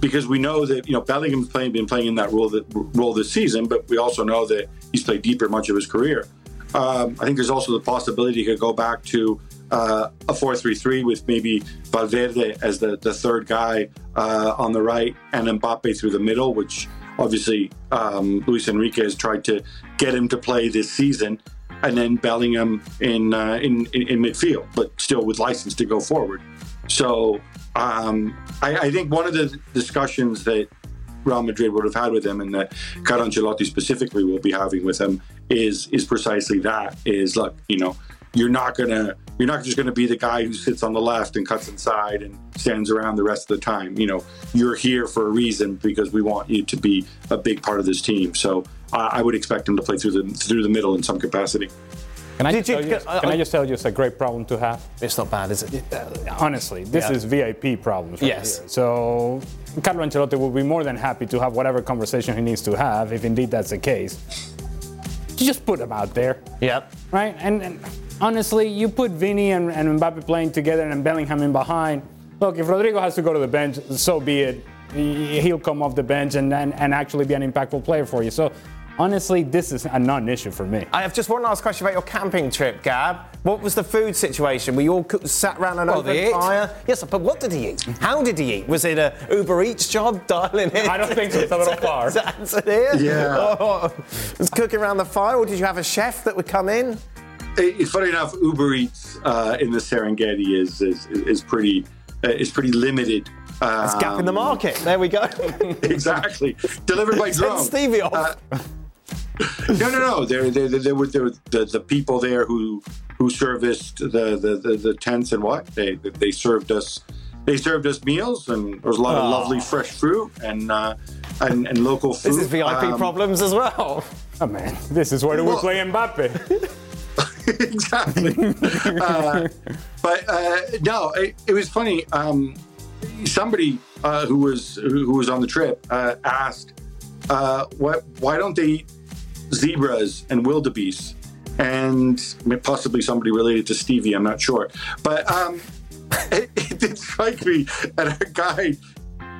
S4: because we know that you know Bellingham's playing been playing in that role that role this season, but we also know that he's played deeper much of his career. Um, I think there's also the possibility he could go back to uh, a 4-3-3 with maybe Valverde as the, the third guy uh, on the right and Mbappe through the middle, which obviously um, Luis Enrique has tried to get him to play this season, and then Bellingham in, uh, in, in in midfield, but still with license to go forward. So um, I, I think one of the discussions that Real Madrid would have had with him, and that Carlo Ancelotti specifically will be having with him, is is precisely that. Is look, you know, you're not gonna, you're not just gonna be the guy who sits on the left and cuts inside and stands around the rest of the time. You know, you're here for a reason because we want you to be a big part of this team. So I I would expect him to play through the through the middle in some capacity.
S3: Can I,
S1: Did
S3: just
S1: you-
S3: tell you,
S1: uh,
S3: can
S1: uh,
S3: I just tell you it's a great problem to have?
S1: It's not bad, is it?
S3: Honestly, this
S1: Yeah.
S3: is VIP problems. Right
S1: Yes.
S3: here. So Carlo Ancelotti will be more than happy to have whatever conversation he needs to have, if indeed that's the case. You just put him out there,
S1: Yep.
S3: right? And, and honestly, you put Vini and, and Mbappe playing together and Bellingham in behind. Look, if Rodrigo has to go to the bench, so be it. He- He'll come off the bench and, and, and actually be an impactful player for you. So honestly, this is a non-issue for me.
S1: I have just one last question about your camping trip, Gab. What was the food situation? Were you all sat around an
S2: Well,
S1: open
S2: they ate.
S1: fire? Yes, but what did he eat? How did he eat? Was it a Uber Eats job dialing in?
S3: I don't think so. It's a little far.
S1: Tanzania?
S4: Yeah.
S1: Or was cooking around the fire, or did you have a chef that would come in?
S4: It's funny enough. Uber Eats uh, in the Serengeti is is, is pretty uh, is pretty limited.
S1: It's gap in the
S4: Um,
S1: market. There we go.
S4: exactly. Delivered by drone.
S1: Stevie off.
S4: Uh, no, no, no. There, there, there, there were, there were the, the people there who who serviced the, the, the, the tents and what they they served us. They served us meals and there was a lot of lovely fresh fruit and uh, and, and local food.
S1: This is VIP
S4: Um,
S1: problems as well.
S3: Oh man, this is where we
S4: Well-
S3: play Mbappe.
S4: exactly. uh, but uh, no, it, it was funny. Um, somebody uh, who was who, who was on the trip uh, asked, uh, "What? Why don't they eat zebras and wildebeest?" And possibly somebody related to Stevie. I'm not sure, but um, it, it did strike me that a guy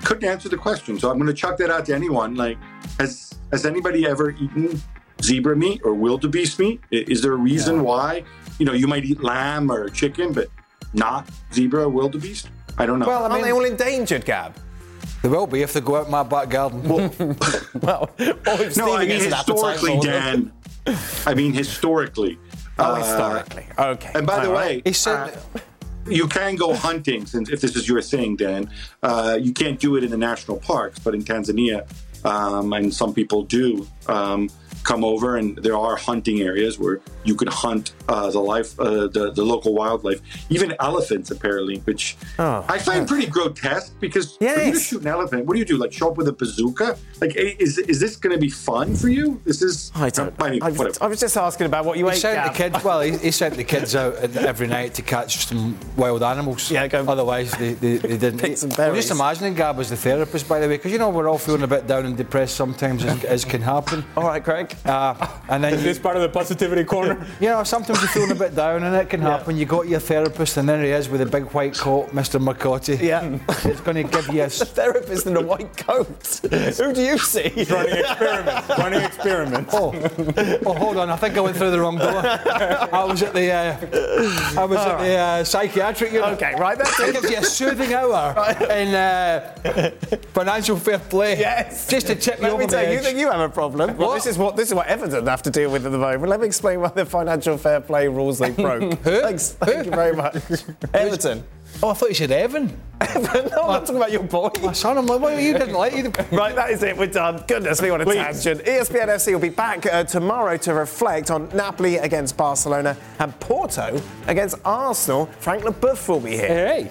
S4: couldn't answer the question. So I'm going to chuck that out to anyone. Like, has has anybody ever eaten zebra meat or wildebeest meat? Is there a reason why? You know, you might eat lamb or chicken, but not zebra or wildebeest. I don't know.
S2: Well, I
S1: Aren't
S2: mean,
S1: they all endangered, Gab?
S2: They will be if they go out my back garden.
S1: Well, or if
S4: no, I
S1: Stevie
S4: mean
S1: gets an appetite
S4: historically. Dan. I mean historically.
S1: Oh,
S4: Uh,
S1: historically. Okay.
S4: And by the
S1: All
S4: way,
S1: right.
S2: He said-
S4: uh, you can go hunting, since if this is your thing, Dan. Uh, you can't do it in the national parks, but in Tanzania, um, and some people do um, come over, and there are hunting areas where you can hunt uh, the life, uh, the, the local wildlife, even elephants, apparently, which I find pretty grotesque. Because for you to
S1: Yes.
S4: shoot an elephant, what do you do? Like show up with a bazooka? Like, is is this going to be fun for you? This is
S1: I don't.
S4: I mean,
S1: I,
S4: whatever.
S1: I was just asking about what you
S2: He
S1: ate,
S2: sent the kids. Well, he, he sent the kids out every night to catch some wild animals.
S1: Yeah, go-
S2: Otherwise, they, they, they didn't.
S1: Pick some
S2: I'm just imagining Gab as the therapist, by the way, because you know we're all feeling a bit down and depressed sometimes, as, as can happen.
S1: All right, Craig.
S2: Uh, and then
S3: Is
S2: you,
S3: this part of the positivity corner?
S2: you know sometimes you're feeling a bit down, and it can happen. You got your therapist, and there he is with a big white coat, Mr. McCarty.
S1: Yeah.
S2: it's going to give you a.
S1: Therapist in a white coat. Who do you see?
S3: He's running experiments. running experiments.
S2: Oh, oh, hold on! I think I went through the wrong door. I was at the, uh, I was at the uh, psychiatric unit.
S1: Okay, right. That's
S2: It gives you a soothing hour in uh, financial fair play.
S1: Yes.
S2: Just to tip you
S1: Let
S2: over
S1: me tell you, you
S2: edge.
S1: think you have a problem? Well, this is what this is what Everton have to deal with at the moment. Let me explain why the financial fair play rules they broke. Thanks. Thank you very much. Everton.
S2: Oh, I thought you said Evan.
S1: no, I'm not talking about your boy.
S2: My son, I'm like, well, you didn't like you.
S1: Right, that is it. We're done. Goodness me, what a
S3: Please.
S1: tangent. ESPN FC will be back uh, tomorrow to reflect on Napoli against Barcelona and Porto against Arsenal. Frank LeBoeuf will be here.
S3: Hey.